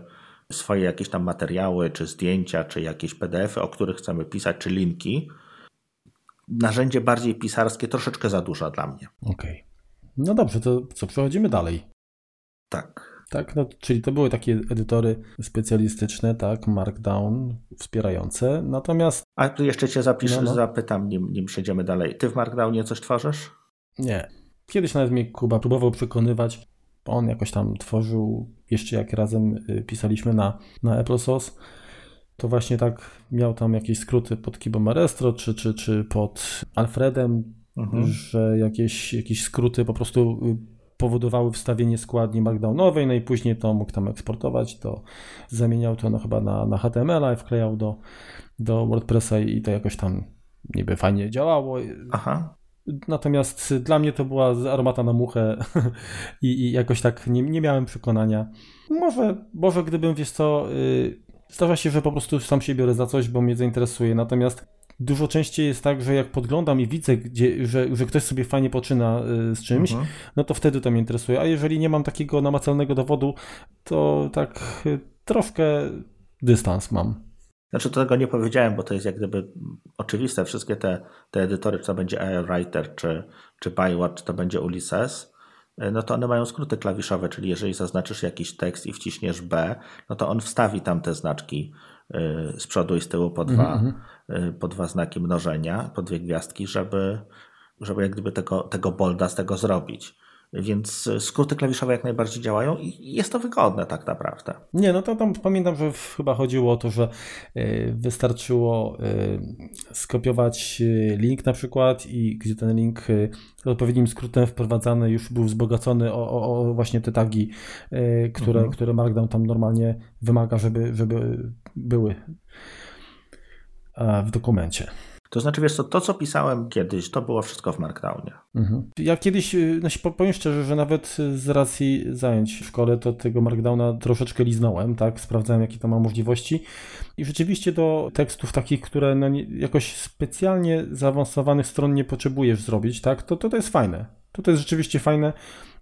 swoje jakieś tam materiały, czy zdjęcia, czy jakieś PDFy, o których chcemy pisać, czy linki. Narzędzie bardziej pisarskie troszeczkę za dużo dla mnie. Okej. Okay. No dobrze, to co, przechodzimy dalej. Tak. Tak, no, czyli to były takie edytory specjalistyczne, tak, Markdown, wspierające, natomiast... A tu jeszcze cię zapiszę, no, no. zapytam, nim, nim przejdziemy dalej. Ty w Markdownie coś tworzysz? Nie. Kiedyś nawet mnie Kuba próbował przekonywać, on jakoś tam tworzył, jeszcze jak razem y, pisaliśmy na, na AppleSauce, to właśnie tak miał tam jakieś skróty pod Kibo Marestro, czy, czy, czy pod Alfredem, mhm. że jakieś, jakieś skróty po prostu y, powodowały wstawienie składni markdownowej, no i później to mógł tam eksportować, to zamieniał to no chyba na, na HTML-a i wklejał do, do WordPressa i to jakoś tam niby fajnie działało. Aha. Natomiast dla mnie to była armata na muchę i, i jakoś tak nie, nie miałem przekonania. Może, może gdybym, wiesz co, yy, zdarza się, że po prostu sam się biorę za coś, bo mnie zainteresuje. Natomiast dużo częściej jest tak, że jak podglądam i widzę, gdzie, że, że ktoś sobie fajnie poczyna y, z czymś, mhm. no to wtedy to mnie interesuje. A jeżeli nie mam takiego namacalnego dowodu, to tak y, troszkę dystans mam. Znaczy, tego nie powiedziałem, bo to jest jak gdyby oczywiste. Wszystkie te, te edytory, czy to będzie Writer, czy, czy Bywatch, czy to będzie Ulysses, no to one mają skróty klawiszowe, czyli jeżeli zaznaczysz jakiś tekst i wciśniesz B, no to on wstawi tam te znaczki z przodu i z tyłu po dwa, mm -hmm. Po dwa znaki mnożenia, po dwie gwiazdki, żeby, żeby jak gdyby tego, tego bolda z tego zrobić. Więc skróty klawiszowe jak najbardziej działają i jest to wygodne tak naprawdę. Nie, no to tam pamiętam, że chyba chodziło o to, że y, wystarczyło y, skopiować link na przykład i gdzie ten link odpowiednim skrótem wprowadzany już był wzbogacony o, o, o właśnie te tagi, które, mhm. które Markdown tam normalnie wymaga, żeby, żeby były w dokumencie. To znaczy, wiesz co, to co pisałem kiedyś, to było wszystko w Markdownie. Mhm. Ja kiedyś, y, no powiem szczerze, że nawet z racji zajęć w szkole, to tego Markdowna troszeczkę liznąłem, tak, sprawdzałem jakie to ma możliwości i rzeczywiście do tekstów takich, które no nie, jakoś specjalnie zaawansowanych stron nie potrzebujesz zrobić, tak, to, to, to jest fajne. To, to jest rzeczywiście fajne.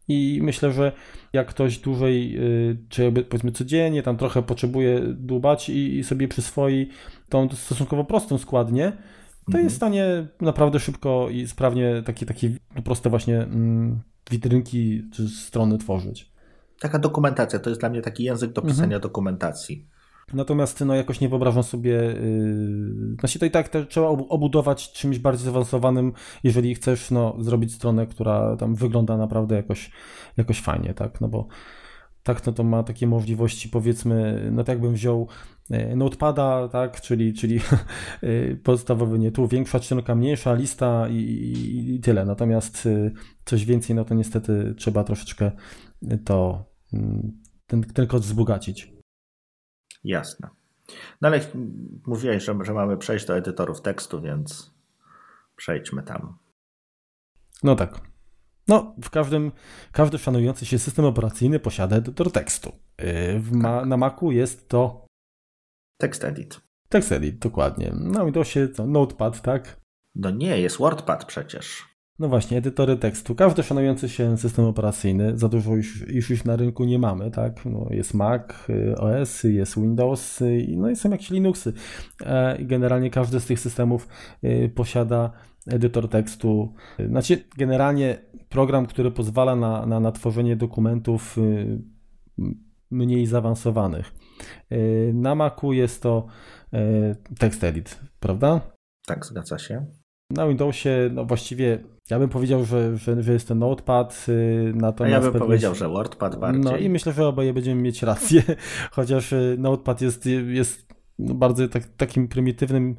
I myślę, że jak ktoś dłużej, y, czy jakby powiedzmy codziennie, tam trochę potrzebuje dłubać i, sobie przyswoi tą stosunkowo prostą składnię, to mhm. jest w stanie naprawdę szybko i sprawnie takie, takie proste właśnie mm, witrynki czy strony tworzyć. Taka dokumentacja, to jest dla mnie taki język do pisania mhm. dokumentacji. Natomiast no, jakoś nie wyobrażam sobie, yy, znaczy to i tak trzeba obudować czymś bardziej zaawansowanym, jeżeli chcesz no, zrobić stronę, która tam wygląda naprawdę jakoś, jakoś fajnie, tak, no bo tak, no to ma takie możliwości, powiedzmy, no tak jakbym wziął yy, notepada, tak, czyli, czyli yy, podstawowy, nie tu, większa czcionka, mniejsza lista i, i, i, tyle. Natomiast yy, coś więcej, no to niestety trzeba troszeczkę to, ten, ten kod wzbogacić. Jasne. No ale mówiłeś, że, że mamy przejść do edytorów tekstu, więc przejdźmy tam. No tak. No, w każdym, każdy szanujący się system operacyjny posiada edytor tekstu. Yy, ma, tak. na Macu jest to TextEdit. TextEdit, dokładnie. Na Windowsie to Notepad, tak? No nie, jest WordPad przecież. No właśnie, edytory tekstu. Każdy szanujący się system operacyjny, za dużo już, już, już na rynku nie mamy, tak? No jest Mac, y, OS, jest Windows, no i są jakieś Linuxy. E, I generalnie każdy z tych systemów y, posiada edytor tekstu. Znaczy, generalnie program, który pozwala na, na, na tworzenie dokumentów y, mniej zaawansowanych. Na Macu jest to TextEdit, prawda? Tak, zgadza się. Na Windowsie, no właściwie ja bym powiedział, że, że, że jest to Notepad, natomiast... A ja bym pewnie... powiedział, że WordPad bardziej. No i myślę, że oboje będziemy mieć rację, chociaż y, Notepad jest, jest bardzo tak, takim prymitywnym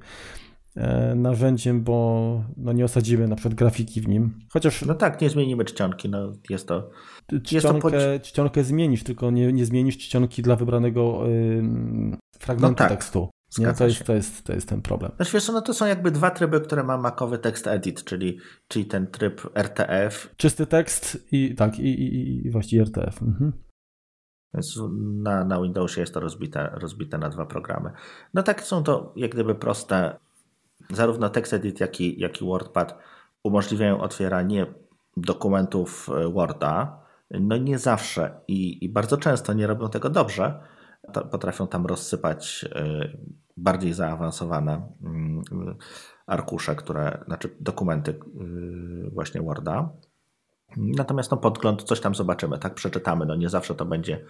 narzędziem, bo no nie osadzimy na przykład grafiki w nim. Chociaż... No tak, nie zmienimy czcionki, no jest to... Czcionkę, jest to... czcionkę zmienisz, tylko nie, nie zmienisz czcionki dla wybranego y, fragmentu no tak. tekstu. Nie, to, jest, to, jest, to jest ten problem. Znaczy, wiesz, no to są jakby dwa tryby, które ma makowy tekst edit, czyli, czyli ten tryb RTF. Czysty tekst i tak, i, i, i właściwie RTF. Mhm. Więc na, na Windowsie jest to rozbite, rozbite na dwa programy. No tak są to jak gdyby proste, zarówno TextEdit, jak i, jak i WordPad umożliwiają otwieranie dokumentów e, Worda. No nie zawsze i, i bardzo często nie robią tego dobrze, potrafią tam rozsypać e, bardziej zaawansowane mm, arkusze, które, znaczy dokumenty e, właśnie Worda. Natomiast no, podgląd, coś tam zobaczymy, tak przeczytamy. No, nie zawsze to będzie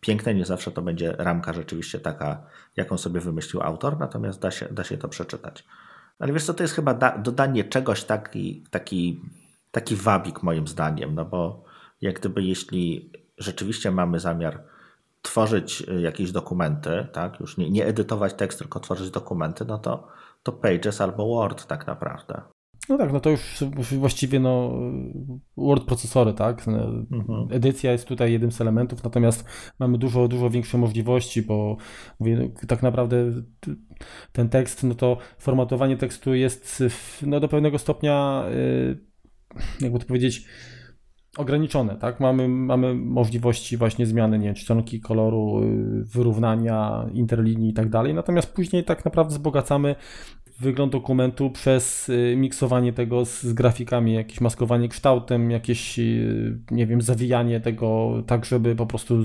piękne, nie zawsze to będzie ramka rzeczywiście taka, jaką sobie wymyślił autor, natomiast da się, da się to przeczytać. Ale wiesz co, to jest chyba da, dodanie czegoś taki, taki, taki wabik moim zdaniem, no bo jak gdyby jeśli rzeczywiście mamy zamiar tworzyć y, jakieś dokumenty, tak, już nie, nie edytować tekst, tylko tworzyć dokumenty, no to, to Pages albo Word tak naprawdę. No tak, no to już właściwie no word procesory, tak? No, mhm. Edycja jest tutaj jednym z elementów, natomiast mamy dużo, dużo większe możliwości, bo mówię, no, tak naprawdę ten tekst, no to formatowanie tekstu jest no, do pewnego stopnia, y, jakby to powiedzieć, ograniczone, tak? Mamy, mamy możliwości właśnie zmiany, nie wiem, czcionki koloru, y, wyrównania interlinii i tak dalej, natomiast później tak naprawdę wzbogacamy wygląd dokumentu przez y, miksowanie tego z, z grafikami, jakieś maskowanie kształtem, jakieś, y, nie wiem, zawijanie tego tak, żeby po prostu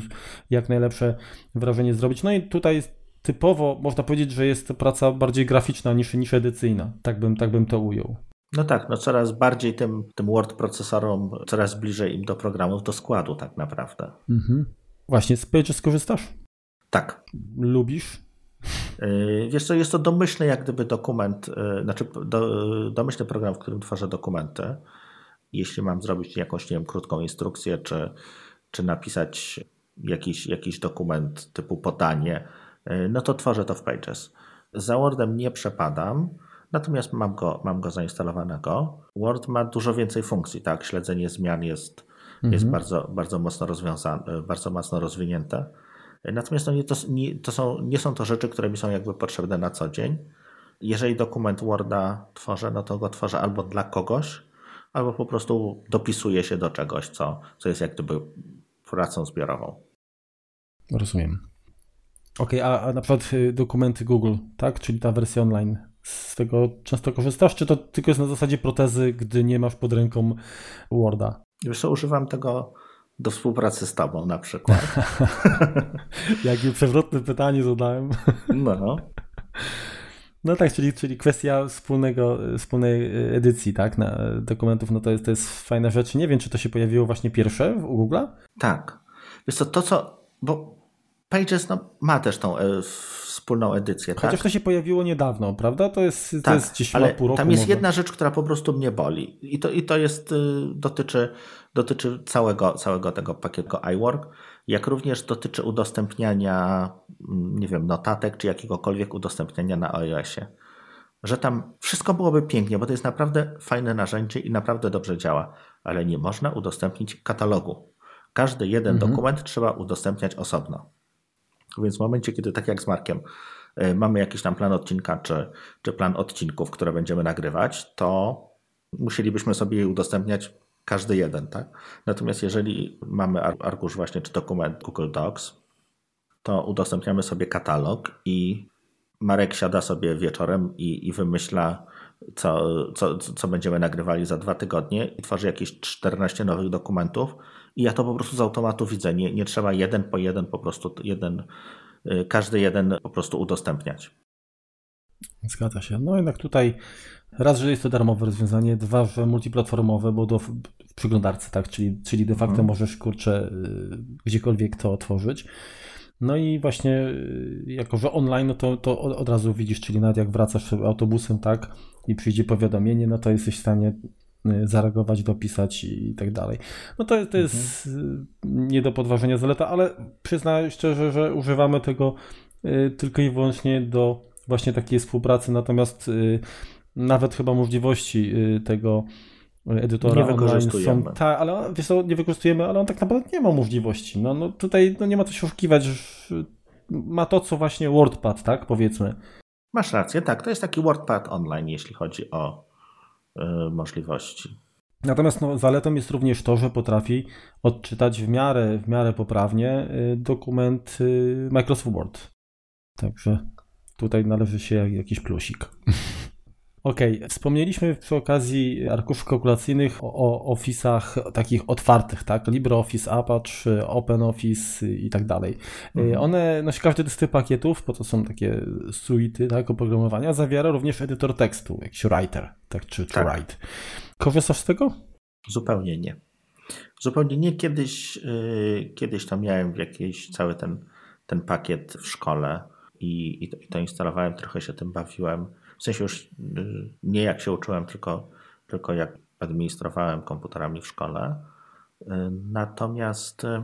jak najlepsze wrażenie zrobić. No i tutaj typowo można powiedzieć, że jest to praca bardziej graficzna niż, niż edycyjna. Tak bym, tak bym to ujął. No tak, no coraz bardziej tym, tym Word procesorom, coraz bliżej im do programów, do składu tak naprawdę. Mhm. Właśnie, z Pages skorzystasz? Tak. Lubisz? Yy, wiesz co, jest to domyślny jak gdyby dokument, yy, znaczy do, domyślny program, w którym tworzę dokumenty. Jeśli mam zrobić jakąś, nie wiem, krótką instrukcję, czy, czy napisać jakiś, jakiś dokument typu podanie, yy, no to tworzę to w Pages. Za Wordem nie przepadam, natomiast mam go, mam go zainstalowanego. Word ma dużo więcej funkcji, tak? Śledzenie zmian jest, mhm. jest bardzo, bardzo mocno rozwiązane, bardzo mocno rozwinięte. Natomiast to, nie, to, nie, to są, nie są to rzeczy, które mi są jakby potrzebne na co dzień. Jeżeli dokument Worda tworzę, no to go tworzę albo dla kogoś, albo po prostu dopisuję się do czegoś, co, co jest jak gdyby pracą zbiorową. Rozumiem. Ok, a, a na przykład y, dokumenty Google, tak? Czyli ta wersja online, z tego często korzystasz, czy to tylko jest na zasadzie protezy, gdy nie masz pod ręką Worda? Już używam tego do współpracy z tobą na przykład. Jakie przewrotne pytanie zadałem. no. No tak, czyli, czyli kwestia wspólnego, wspólnej edycji tak, na dokumentów, no to jest, to jest fajna rzecz. Nie wiem, czy to się pojawiło właśnie pierwsze u Google'a? Tak. Wiesz co, to co, bo Pages no, ma też tą e, wspólną edycję. Chociaż tak? to się pojawiło niedawno, prawda? To jest, tak, to jest gdzieś ale pół roku. Tam jest może. jedna rzecz, która po prostu mnie boli. I to, i to jest, y, dotyczy, dotyczy całego, całego tego pakietu iWork, jak również dotyczy udostępniania, mm, nie wiem, notatek, czy jakiegokolwiek udostępniania na iOSie. Że tam wszystko byłoby pięknie, bo to jest naprawdę fajne narzędzie i naprawdę dobrze działa, ale nie można udostępnić katalogu. Każdy jeden mhm. dokument trzeba udostępniać osobno. Więc w momencie, kiedy tak jak z Markiem e, mamy jakiś tam plan odcinka, czy, czy plan odcinków, które będziemy nagrywać, to musielibyśmy sobie je udostępniać każdy jeden, tak? Natomiast jeżeli mamy arkusz właśnie, czy dokument Google Docs, to udostępniamy sobie katalog i Marek siada sobie wieczorem i, i wymyśla, co, co, co będziemy nagrywali za dwa tygodnie i tworzy jakieś 14 nowych dokumentów i ja to po prostu z automatu widzę. Nie, nie trzeba jeden po jeden po prostu jeden, y, każdy jeden po prostu udostępniać. Zgadza się. No jednak tutaj raz, że jest to darmowe rozwiązanie, dwa, że multiplatformowe, bo do, przeglądarce, tak, czyli, czyli de facto mhm. możesz, kurczę, y, gdziekolwiek to otworzyć. No i właśnie y, jako, że online, no to, to od razu widzisz, czyli nawet jak wracasz autobusem, tak, i przyjdzie powiadomienie, no to jesteś w stanie Y, zareagować, dopisać i tak dalej. No to, to jest mhm. nie do podważenia zaleta, ale przyznaję szczerze, że używamy tego tylko i wyłącznie do właśnie takiej współpracy, natomiast nawet chyba możliwości tego edytora nie online są tak, ale wiesz co, nie wykorzystujemy, ale on tak naprawdę nie ma możliwości. No, no tutaj no nie ma co się oszukiwać, ma to, co właśnie WordPad, tak, powiedzmy. Masz rację, tak, to jest taki WordPad online, jeśli chodzi o E, możliwości. Natomiast no, zaletą jest również to, że potrafi odczytać w miarę, w miarę poprawnie e, dokument e, Microsoft Word. Także tutaj należy się jakiś plusik. Ok, wspomnieliśmy przy okazji arkuszy kalkulacyjnych o, o Office'ach takich otwartych, tak? LibreOffice, Apache, OpenOffice i tak dalej. Mhm. One, no każdy z tych pakietów, bo to są takie suity tak, oprogramowania, zawiera również edytor tekstu, jakiś writer, tak, czy, czy tak. write. Korzystasz z tego? Zupełnie nie. Zupełnie nie. Kiedyś, yy, kiedyś to miałem jakiś cały ten, ten pakiet w szkole i, i to instalowałem, trochę się tym bawiłem w sensie już y, nie jak się uczyłem, tylko, tylko jak administrowałem komputerami w szkole. Y, natomiast y,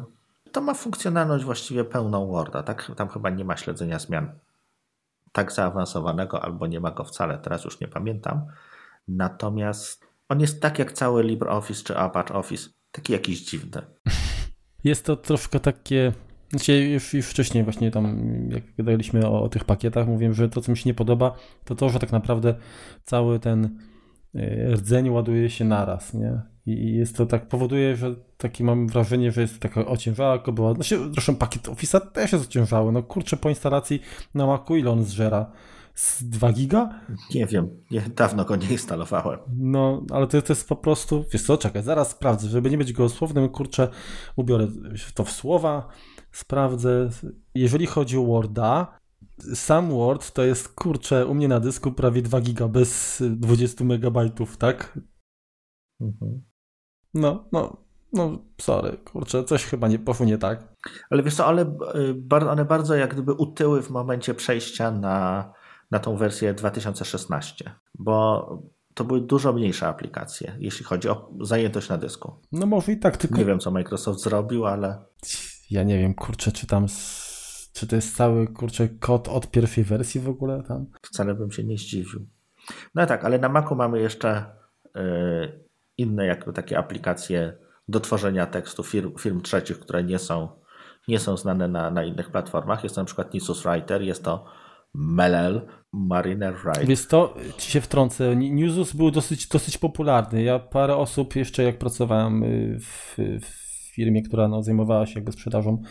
to ma funkcjonalność właściwie pełną Worda. Tak? Tam chyba nie ma śledzenia zmian tak zaawansowanego, albo nie ma go wcale, teraz już nie pamiętam. Natomiast on jest tak jak cały LibreOffice czy Apache Office, taki jakiś dziwny. Jest to troszkę takie znaczy wcześniej właśnie tam, jak gadaliśmy o, o, tych pakietach, mówiłem, że to, co mi się nie podoba, to to, że tak naprawdę cały ten e, rdzeń ładuje się naraz, nie? I jest to tak, powoduje, że takie mam wrażenie, że jest taka ociężała była. Znaczy, zresztą pakiet Office'a też jest ociężały. No kurczę, po instalacji na Macu ile on zżera? Z 2 giga? Nie wiem, nie, dawno go nie instalowałem. No, ale to, to jest po prostu, wiesz co, czekaj, zaraz sprawdzę, żeby nie być gołosłownym, kurczę, ubiorę to w słowa, sprawdzę. Jeżeli chodzi o Worda, sam Word to jest, kurczę, u mnie na dysku prawie 2 giga bez 20 megabajtów, tak? Mhm. No, no, no, sorry, kurczę, coś chyba nie poszło nie tak. Ale wiesz co, ale y, one bardzo jak gdyby utyły w momencie przejścia na, na tą wersję 2016, bo to były dużo mniejsze aplikacje, jeśli chodzi o zajętość na dysku. No może i tak, tylko... Nie wiem, co Microsoft zrobił, ale... Ja nie wiem, kurczę, czy tam... Czy to jest cały, kurczę, kod od pierwszej wersji w ogóle tam? Wcale bym się nie zdziwił. No tak, ale na Macu mamy jeszcze yy, inne jakby takie aplikacje do tworzenia tekstu firm, firm trzecich, które nie są, nie są znane na, na innych platformach. Jest to na przykład Nisus Writer, jest to Melel, Mariner Write. Więc to ci się wtrącę. Nisus był dosyć, dosyć popularny. Ja parę osób jeszcze jak pracowałem y, w, w firmie, która no, zajmowała się jakby sprzedażą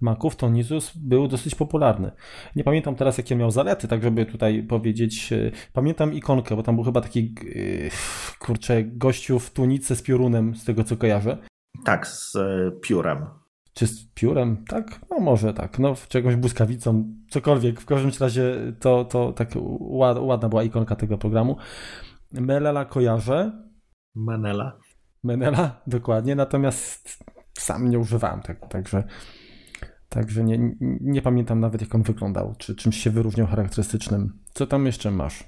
Maców, to Nisus był dosyć popularny. Nie pamiętam teraz, jakie miał zalety, tak żeby tutaj powiedzieć. E, pamiętam ikonkę, bo tam był chyba taki, e, kurczę, gościu w tunice z piorunem, z tego co kojarzę. Tak, z e, piórem. Czy z piórem? Tak? No może tak. No, czegoś błyskawicą, cokolwiek. W każdym razie to, to tak ładna była ikonka tego programu. Melela kojarzę. Menela. Menela, dokładnie. Natomiast sam nie używałem tego, także Także nie, nie pamiętam nawet, jak on wyglądał, czy czymś się wyróżniał charakterystycznym. Co tam jeszcze masz?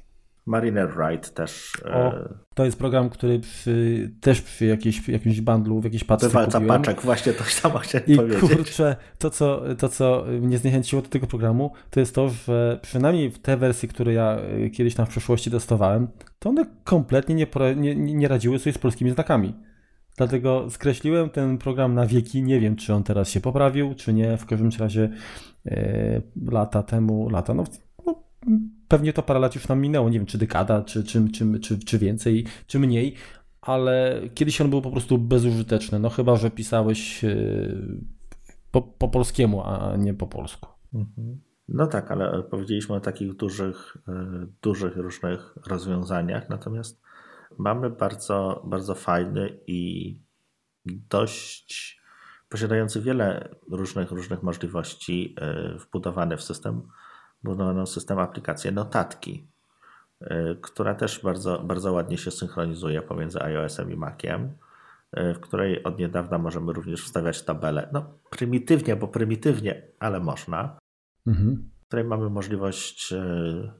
Mariner Wright też. O, e, to jest program, który przy, też przy jakiejś, jakimś bundlu, w jakiejś paczce Wywalca paczek, właśnie to samo chciałem I powiedzieć. kurczę, to co, to co mnie zniechęciło do tego programu, to jest to, że przynajmniej w te wersje, które ja e, kiedyś tam w przeszłości testowałem, to one kompletnie nie, nie, nie radziły sobie z polskimi znakami. Dlatego skreśliłem ten program na wieki. Nie wiem, czy on teraz się poprawił, czy nie. W każdym razie e, lata temu, lata, no, no, pewnie to parę lat już nam minęło. Nie wiem, czy dekada, czy, czy, czy, czy, czy więcej, czy mniej, ale kiedyś on był po prostu bezużyteczny. No chyba, że pisałeś e, po, po polskiemu, a nie po polsku. Mhm. No tak, ale powiedzieliśmy o takich dużych, e, dużych różnych rozwiązaniach, natomiast mamy bardzo, bardzo fajny i dość posiadający wiele różnych, różnych możliwości e, wbudowany w system, wbudowany w system aplikację notatki, e, która też bardzo, bardzo ładnie się synchronizuje pomiędzy iOS-em i Maciem, e, w której od niedawna możemy również wstawiać tabelę. No, prymitywnie, bo prymitywnie, ale można. Mhm. W której mamy możliwość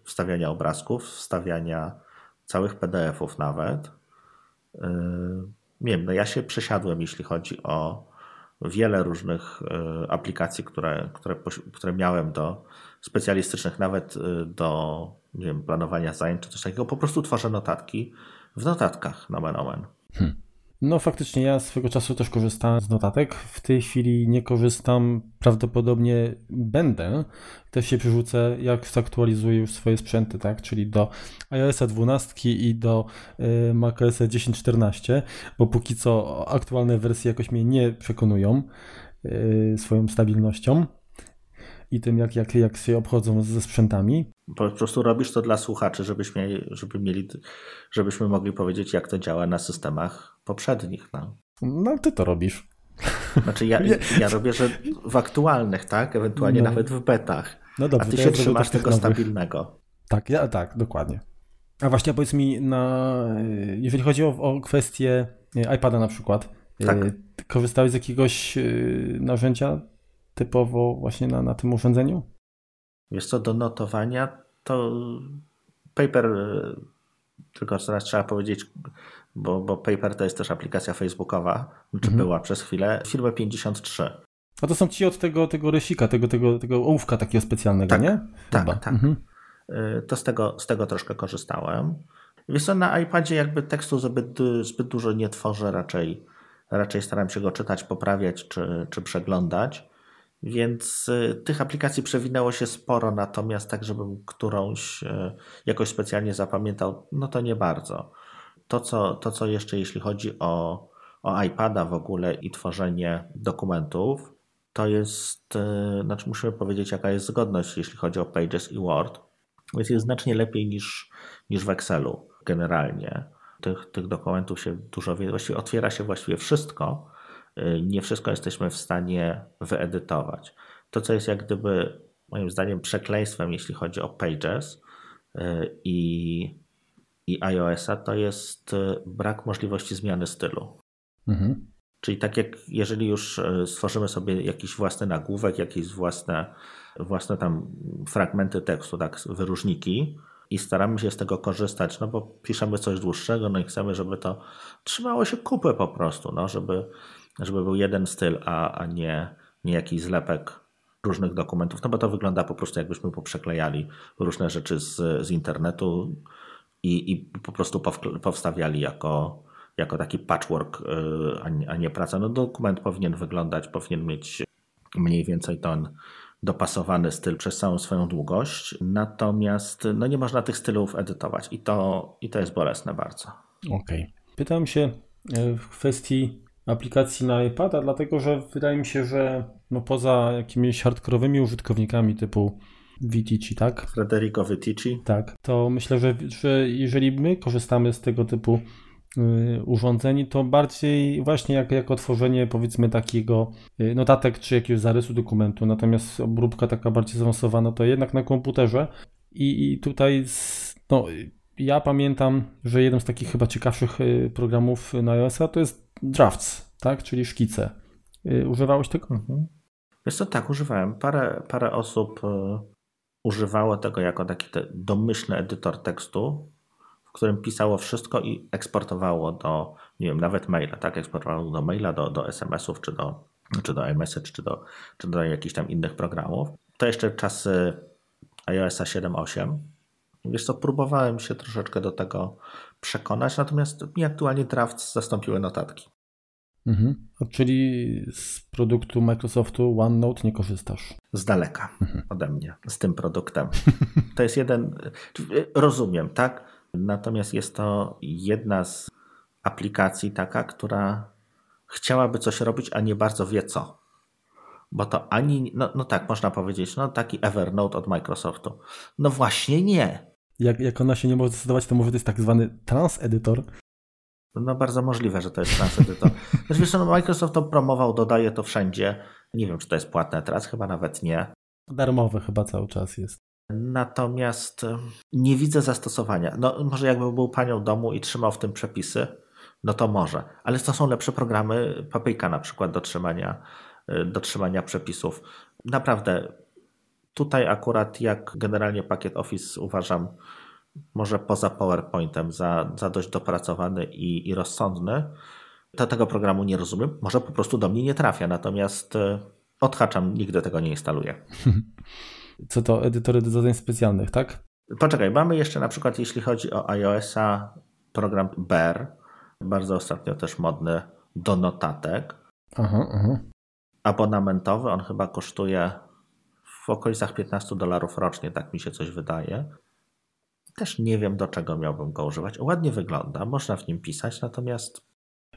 wstawiania obrazków, wstawiania całych PDF-ów nawet. Yy, nie wiem, no ja się przesiadłem, jeśli chodzi o wiele różnych yy, aplikacji, które, które, które miałem do specjalistycznych, nawet yy, do nie wiem, planowania zajęć czy coś takiego. Po prostu tworzę notatki w notatkach, nomen omen. Hmm. No faktycznie ja swego czasu też korzystałem z notatek. W tej chwili nie korzystam, prawdopodobnie będę. Też się przerzucę, jak zaktualizuję już swoje sprzęty, tak? Czyli do iOS 12 i do y, macOS 10.14, bo póki co aktualne wersje jakoś mnie nie przekonują y, swoją stabilnością i tym, jak, jak, jak się obchodzą ze sprzętami. Po prostu robisz to dla słuchaczy, żebyśmy, żeby mieli, żebyśmy mogli powiedzieć, jak to działa na systemach poprzednich. No, no ty to robisz. Znaczy ja, ja robię, że w aktualnych, tak? Ewentualnie no. nawet w betach. No dobrze, A ty się ja trzymasz tego nowych. stabilnego. Tak, ja, tak, dokładnie. A właśnie powiedz mi, na, jeżeli chodzi o, o kwestię iPada na przykład, tak. korzystałeś z jakiegoś y, narzędzia typowo właśnie na, na tym urządzeniu? Wiesz co, do notowania to Paper, e, tylko teraz trzeba powiedzieć, bo, bo Paper to jest też aplikacja facebookowa, czy mhm. była przez chwilę, firma 53. A to są ci od tego, tego rysika, tego, tego, tego ołówka takiego specjalnego, tak, nie? Tak, Chyba. tak. Mhm. E, to z tego, z tego troszkę korzystałem. Wiesz co, na iPadzie jakby tekstu zbyt, zbyt dużo nie tworzę, raczej, raczej staram się go czytać, poprawiać czy, czy przeglądać. Więc y, tych aplikacji przewinęło się sporo, natomiast tak, żebym którąś y, jakoś specjalnie zapamiętał, no to nie bardzo. To, co, to, co jeszcze jeśli chodzi o, o iPada w ogóle i tworzenie dokumentów, to jest, y, znaczy musimy powiedzieć, jaka jest zgodność, jeśli chodzi o Pages i Word. Więc jest znacznie lepiej niż, niż w Excelu generalnie. Tych, tych dokumentów się dużo, właściwie otwiera się właściwie wszystko, nie wszystko jesteśmy w stanie wyedytować. To, co jest jak gdyby moim zdaniem przekleństwem, jeśli chodzi o Pages y, i, i iOS-a, to jest y, brak możliwości zmiany stylu. Mhm. Czyli tak jak jeżeli już stworzymy sobie jakiś własny nagłówek, jakieś własne, własne tam fragmenty tekstu, tak, wyróżniki i staramy się z tego korzystać, no bo piszemy coś dłuższego, no i chcemy, żeby to trzymało się kupy po prostu, no, żeby, żeby był jeden styl, a, a nie, nie jakiś zlepek różnych dokumentów, no bo to wygląda po prostu jakbyśmy poprzeklejali różne rzeczy z, z internetu i, i po prostu powstawiali jako, jako taki patchwork, y, a nie, a nie praca. No dokument powinien wyglądać, powinien mieć mniej więcej ten dopasowany styl przez całą swoją długość, natomiast no nie można tych stylów edytować i to, i to jest bolesne bardzo. Okej. Okay. Pytam się e, w kwestii aplikacji na iPada, dlatego że wydaje mi się, że no poza jakimiś hardkorowymi użytkownikami typu Vitici, tak? Federico Vitici. Tak, to myślę, że, że jeżeli my korzystamy z tego typu y, urządzeń, to bardziej właśnie jak, jako tworzenie powiedzmy takiego y, notatek czy jakiegoś zarysu dokumentu, natomiast obróbka taka bardziej zaawansowana to jednak na komputerze i, i tutaj no, ja pamiętam, że jeden z takich chyba ciekawszych y, programów na iOS-a to jest drafts, tak? czyli szkice. Y, używałeś tego? Mhm. Wiesz co, tak, używałem. Parę, parę osób y, używało tego jako taki domyślny edytor tekstu, w którym pisało wszystko i eksportowało do, nie wiem, nawet maila, tak? Eksportowało do maila, do, do SMS-ów, czy do, czy do iMessage, czy do, czy do jakichś tam innych programów. To jeszcze czasy iOS 7.8. Wiesz co, próbowałem się troszeczkę do tego przekonać, natomiast mi aktualnie draft zastąpiły notatki. Mhm. Czyli z produktu Microsoftu OneNote nie korzystasz? Z daleka mhm. ode mnie, z tym produktem. To jest jeden, rozumiem, tak? Natomiast jest to jedna z aplikacji taka, która chciałaby coś robić, a nie bardzo wie co. Bo to ani, no, no tak, można powiedzieć, no taki Evernote od Microsoftu. No właśnie nie jak, jak ona się nie może zdecydować, to może to jest tak zwany trans-edytor. No bardzo możliwe, że to jest trans-edytor. Znaczy, wiesz, no, Microsoft to promował, dodaje to wszędzie. Nie wiem, czy to jest płatne teraz, chyba nawet nie. Darmowe chyba cały czas jest. Natomiast nie widzę zastosowania. No może jakby był panią domu i trzymał w tym przepisy, no to może. Ale to są lepsze programy, Papryka na przykład do trzymania, e, do trzymania przepisów. Naprawdę Tutaj akurat jak generalnie pakiet Office uważam, może poza PowerPointem, za, za dość dopracowany i, i rozsądny, to tego programu nie rozumiem. Może po prostu do mnie nie trafia, natomiast e, odhaczam, nigdy tego nie instaluję. Co to edytory do zadań specjalnych, tak? Poczekaj, mamy jeszcze na przykład, jeśli chodzi o iOS-a, program Bear, bardzo ostatnio też modny do notatek. Aha, aha. Abonamentowy, on chyba kosztuje w okolicach 15 dolarów rocznie, tak mi się coś wydaje. Też nie wiem, do czego miałbym go używać. Ładnie wygląda, można w nim pisać, natomiast.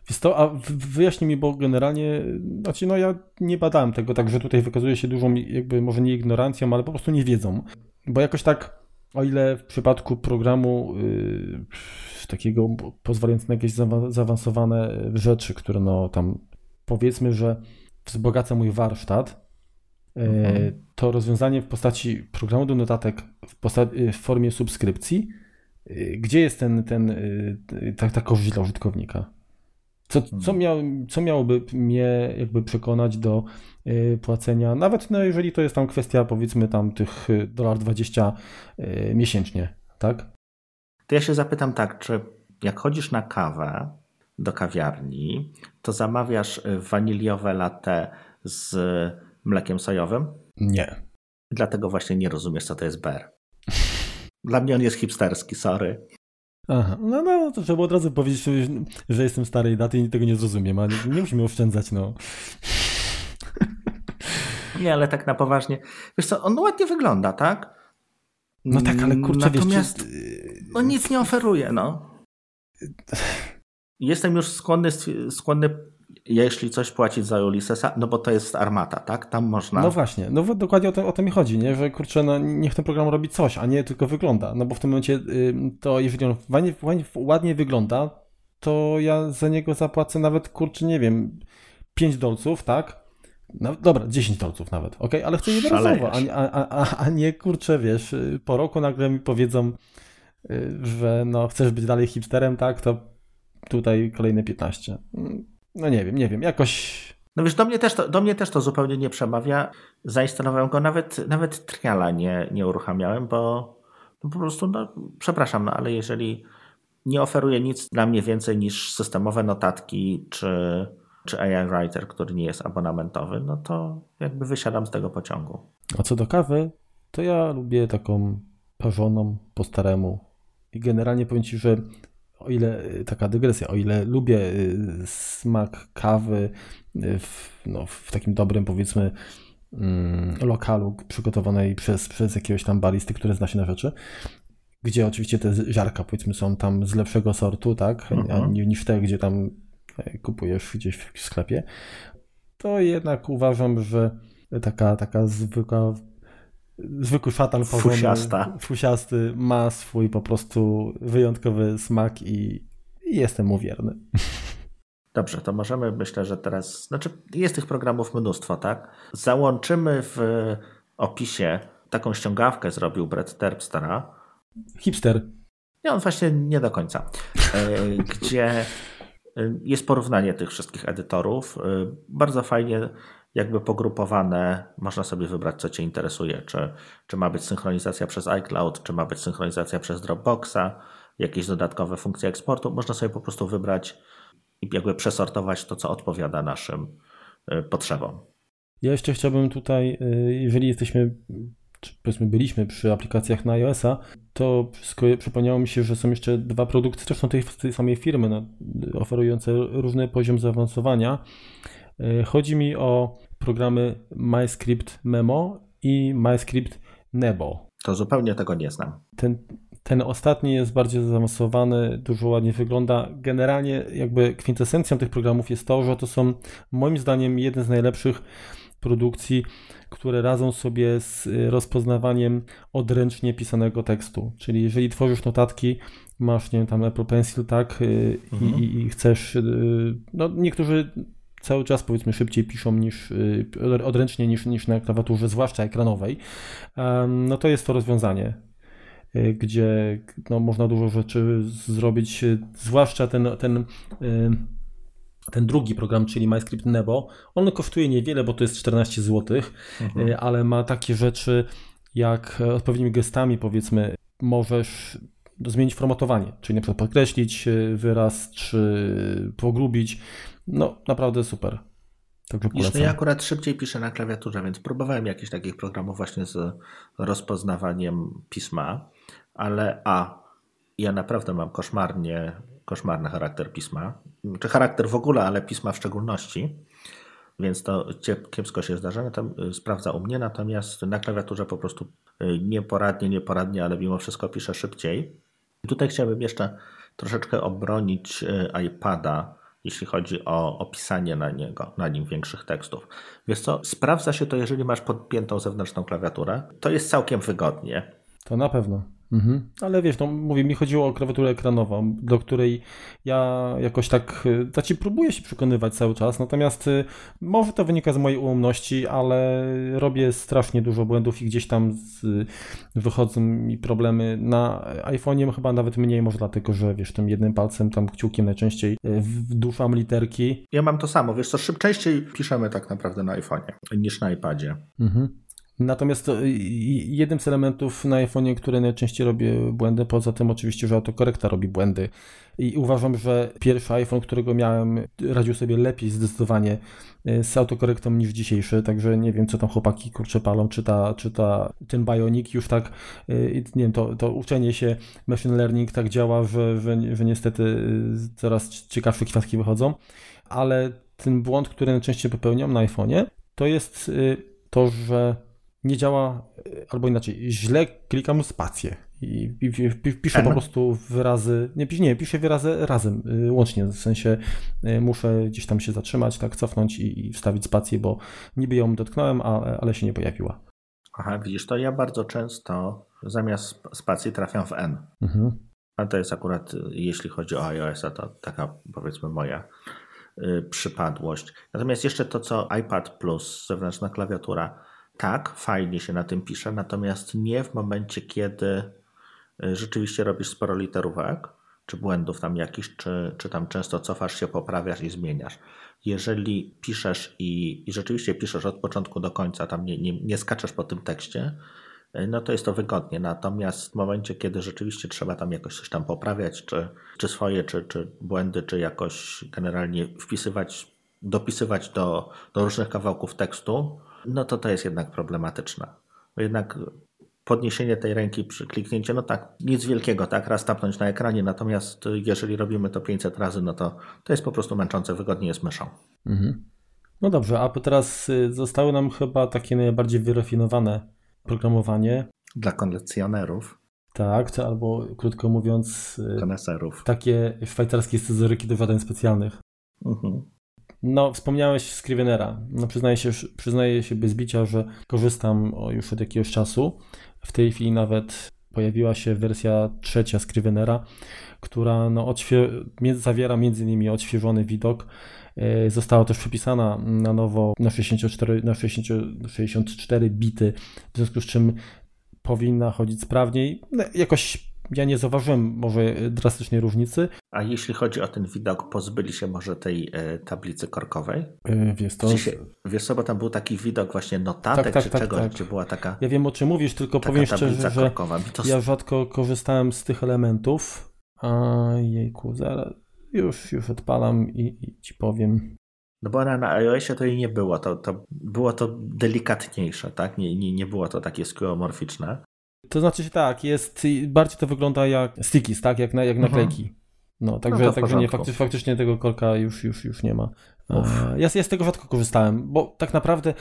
Wiesz to, a wyjaśnij mi, bo generalnie, znaczy no ja nie badałem tego, także tutaj wykazuje się dużą, jakby może nie ignorancją, ale po prostu nie wiedzą. Bo jakoś tak, o ile w przypadku programu yy, takiego pozwalającego na jakieś zaawansowane rzeczy, które no tam powiedzmy, że wzbogaca mój warsztat, Mhm. to rozwiązanie w postaci programu do notatek w, w formie subskrypcji, e, gdzie jest ten, ten, e, ta, ta korzyść dla użytkownika? Co, co, mhm. miał, co miałoby mnie jakby przekonać do płacenia, nawet no, jeżeli to jest tam kwestia powiedzmy tam tych dolar 20 miesięcznie, tak? To ja się zapytam tak, czy jak chodzisz na kawę do kawiarni, to zamawiasz waniliowe latte z mlekiem sojowym? Nie. Dlatego właśnie nie rozumiesz, co to jest ber. Dla mnie on jest hipsterski, sorry. Aha, no, no to trzeba od razu powiedzieć, że jestem starej daty i tego nie zrozumiem, a nie, musimy oszczędzać, no. Nie, ale tak na poważnie. Wiesz co, on ładnie wygląda, tak? No tak, ale kurczę, Natomiast wiesz, no nic nie oferuje, no. Jestem już skłonny, skłonny jeśli coś płacić za Ulyssesa, no bo to jest armata, tak? Tam można. No właśnie, no dokładnie o to, o to mi chodzi, nie? że kurczę, no niech ten program robi coś, a nie tylko wygląda. No bo w tym momencie to jeżeli on ładnie, ładnie, wygląda, to ja za niego zapłacę nawet kurczę, nie wiem, 5 dolców, tak? No, dobra, 10 dolców nawet, ok, ale chcę jednorazowo, a, a, a, a nie kurczę, wiesz, po roku nagle mi powiedzą, y, że no chcesz być dalej hipsterem, tak, to tutaj kolejne 15. No nie wiem, nie wiem, jakoś... No wiesz, do mnie też to, do mnie też to zupełnie nie przemawia. Zainstalowałem go, nawet, nawet triala nie, nie uruchamiałem, bo no po prostu, no, przepraszam, no ale jeżeli nie oferuje nic dla mnie więcej niż systemowe notatki czy, czy AI Writer, który nie jest abonamentowy, no to jakby wysiadam z tego pociągu. A co do kawy, to ja lubię taką parzoną po staremu. I generalnie powiem Ci, że o ile, y, taka dygresja, o ile lubię y, smak kawy y, w, no, w takim dobrym, powiedzmy, mm, lokalu przygotowanej przez, przez jakiegoś tam baristy, który zna się na rzeczy, gdzie oczywiście te ziarka, powiedzmy, są tam z lepszego sortu, tak, mhm. niż te, gdzie tam e, kupujesz gdzieś w sklepie, to jednak uważam, że taka, taka zwykła zwykły szatan Fusiasta. fusiasty ma swój po prostu wyjątkowy smak i, i jestem mu wierny. Dobrze, to możemy, myślę, że teraz, znaczy jest tych programów mnóstwo, tak? Załączymy w opisie taką ściągawkę zrobił Brett Terpstera. Hipster. Nie, on właśnie nie do końca. E, gdzie e, jest porównanie tych wszystkich edytorów. E, bardzo fajnie jakby pogrupowane, można sobie wybrać, co Cię interesuje, czy, czy ma być synchronizacja przez iCloud, czy ma być synchronizacja przez Dropboxa, jakieś dodatkowe funkcje eksportu. Można sobie po prostu wybrać i jakby przesortować to, co odpowiada naszym y, potrzebom. Ja jeszcze chciałbym tutaj, y, jeżeli jesteśmy, czy powiedzmy byliśmy przy aplikacjach na iOS-a, to przypomniało mi się, że są jeszcze dwa produkty, zresztą tej, tej samej firmy, no, oferujące różny poziom zaawansowania. E, chodzi mi o programy MyScript Memo i MyScript Nebo. To zupełnie tego nie znam. Ten, ten ostatni jest bardziej zaawansowany, dużo ładnie wygląda. Generalnie jakby kwintesencją tych programów jest to, że to są moim zdaniem jeden z najlepszych produkcji, które radzą sobie z rozpoznawaniem odręcznie pisanego tekstu. Czyli jeżeli tworzysz notatki, masz, nie wiem, tam Apple Pencil, tak, y, mhm. i, i, chcesz, no niektórzy cały czas powiedzmy szybciej piszą niż y, odręcznie niż, niż na klawiaturze, zwłaszcza ekranowej, no to jest to rozwiązanie, y, gdzie no, można dużo rzeczy zrobić, y, zwłaszcza ten, ten, ten drugi program, czyli MyScript Nebo. On kosztuje niewiele, bo to jest 14 zł, mhm. ale ma takie rzeczy jak odpowiednimi gestami, powiedzmy, możesz zmienić formatowanie, czyli na przykład podkreślić wyraz, czy pogrubić. No, naprawdę super. Także polecam. Ja akurat szybciej piszę na klawiaturze, więc próbowałem jakichś takich programów właśnie z rozpoznawaniem pisma, ale a, ja naprawdę mam koszmarnie, koszmarny charakter pisma, czy charakter w ogóle, ale pisma w szczególności, więc to kiepsko się zdarza, sprawdza u mnie, natomiast na klawiaturze po prostu y, nieporadnie, nieporadnie, ale mimo wszystko piszę szybciej. I tutaj chciałbym jeszcze troszeczkę obronić y, iPada, jeśli chodzi o opisanie na niego, na nim większych tekstów. Wiesz co, sprawdza się to, jeżeli masz podpiętą zewnętrzną klawiaturę. To jest całkiem wygodnie. To na pewno. Mhm. Ale wiesz, no mówię, mi chodziło o klawiaturę ekranową, do której ja jakoś tak, znaczy próbuję się przekonywać cały czas, natomiast y, może to wynika z mojej ułomności, ale robię strasznie dużo błędów i gdzieś tam z, wychodzą mi problemy na iPhone'ie, chyba nawet mniej, może dlatego, że wiesz, tym jednym palcem, tam kciukiem najczęściej y, wduszam literki. Ja mam to samo, wiesz co, szybciej piszemy tak naprawdę na iPhone'ie niż na iPadzie. Mhm. Natomiast to jednym z elementów na iPhone'ie, które najczęściej robię błędy, poza tym oczywiście, że autokorekta robi błędy. I uważam, że pierwszy iPhone, którego miałem, radził sobie lepiej zdecydowanie e, z autokorektą niż dzisiejszy, także nie wiem, co tam chłopaki kurczę palą, czy, ta, czy ta, ten Bionic już tak, e, nie wiem, to, to uczenie się machine learning tak działa, że, że, że niestety e, coraz ciekawsze kwiatki wychodzą, ale ten błąd, który najczęściej popełniam na iPhone'ie, to jest to, że nie działa, albo inaczej, źle klikam spację i, piszę po prostu wyrazy, nie, nie, piszę wyrazy razem, y, łącznie, w sensie y, muszę gdzieś tam się zatrzymać, tak, cofnąć i, i wstawić spację, bo niby ją dotknąłem, ale, ale się nie pojawiła. Aha, widzisz, to ja bardzo często zamiast spacji trafiam w N. Mhm. A to jest akurat, jeśli chodzi o iOS-a, to taka powiedzmy moja y, przypadłość. Natomiast jeszcze to, co iPad Plus, zewnętrzna klawiatura, tak, fajnie się na tym pisze, natomiast nie w momencie, kiedy e, rzeczywiście robisz sporo literówek, czy błędów tam jakichś, czy, czy tam często cofasz się, poprawiasz i zmieniasz. Jeżeli piszesz i, i rzeczywiście piszesz od początku do końca, tam nie, nie, nie skaczesz po tym tekście, e, no to jest to wygodnie. Natomiast w momencie, kiedy rzeczywiście trzeba tam jakoś coś tam poprawiać, czy, czy swoje, czy, czy błędy, czy jakoś generalnie wpisywać, dopisywać do, do różnych kawałków tekstu, no to to jest jednak problematyczne. Bo jednak podniesienie tej ręki przy kliknięciu, no tak, nic wielkiego, tak, raz tapnąć na ekranie, natomiast jeżeli robimy to 500 razy, no to to jest po prostu męczące, wygodnie jest myszą. Mhm. No dobrze, a teraz y, zostały nam chyba takie najbardziej wyrafinowane programowanie. Dla kolekcjonerów. Tak, albo krótko mówiąc, y, koneserów. Takie szwajcarskie scyzoryki do zadań specjalnych. Mhm. No, wspomniałeś Scrivenera. No, przyznaję się, przyznaję się bez bicia, że korzystam już od jakiegoś czasu. W tej chwili nawet pojawiła się wersja trzecia Scrivenera, która no, odświe- zawiera m.in. odświeżony widok. E, została też przepisana na nowo na 64, na 60, 64 bity, w związku z czym powinna chodzić sprawniej. No, jakoś ja nie zauważyłem może drastycznej różnicy. A jeśli chodzi o ten widok, pozbyli się może tej e, tablicy korkowej? E, wiesz, to... wiesz co, bo tam był taki widok właśnie notatek tak, tak, czy tak, czegoś, tak. gdzie była taka Ja wiem o czym mówisz, tylko powiem szczerze, że to... ja rzadko korzystałem z tych elementów. A jejku, zaraz już, już odpalam i, i ci powiem. No bo na, na iOSie to jej nie było, to, to było to delikatniejsze, tak? Nie, nie, nie było to takie skeuomorficzne. To znaczy się tak, jest, bardziej to wygląda jak stickies, tak, jak, na, jak mhm. naklejki. No, także, no także nie, faktycznie, faktycznie tego korka już, już, już nie ma. Ja, ja z tego rzadko korzystałem, bo tak naprawdę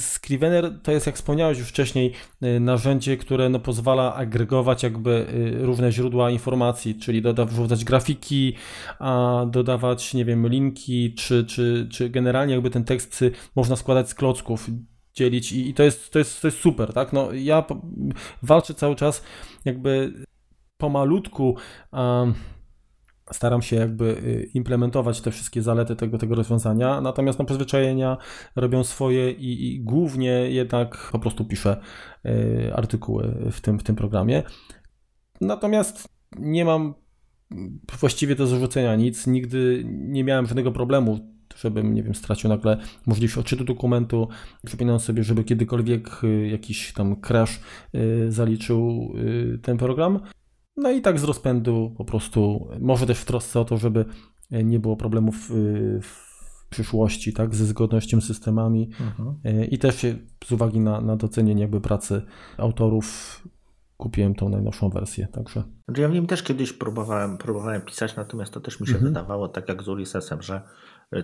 Scrivener to jest, jak wspomniałeś już wcześniej, y, narzędzie, które no, pozwala agregować jakby y, różne źródła informacji, czyli dodawać grafiki, a dodawać, nie wiem, linki, czy, czy, czy generalnie jakby ten tekst można składać z klocków dzielić i, i to, jest, to, jest, to jest super, tak? No, ja walczę cały czas jakby pomalutku um, staram się jakby y, implementować te wszystkie zalety tego, tego rozwiązania, natomiast no, przyzwyczajenia robią swoje i, i głównie jednak po prostu piszę y, artykuły w tym, w tym programie. Natomiast nie mam właściwie do zarzucenia nic, nigdy nie miałem żadnego problemu żebym, nie wiem, stracił nagle możliwość odczytu dokumentu. Przypominam sobie, żeby kiedykolwiek y, jakiś tam crash y, zaliczył y, ten program. No i tak z rozpędu po prostu, może też w trosce o to, żeby nie było problemów w przyszłości, tak, ze zgodnością z systemami mhm. i też z uwagi na, na docenienie jakby pracy autorów kupiłem tą najnowszą wersję, także. Znaczy ja w nim też kiedyś próbowałem, próbowałem pisać, natomiast to też mi się mhm. wydawało, tak jak z Ulyssesem, że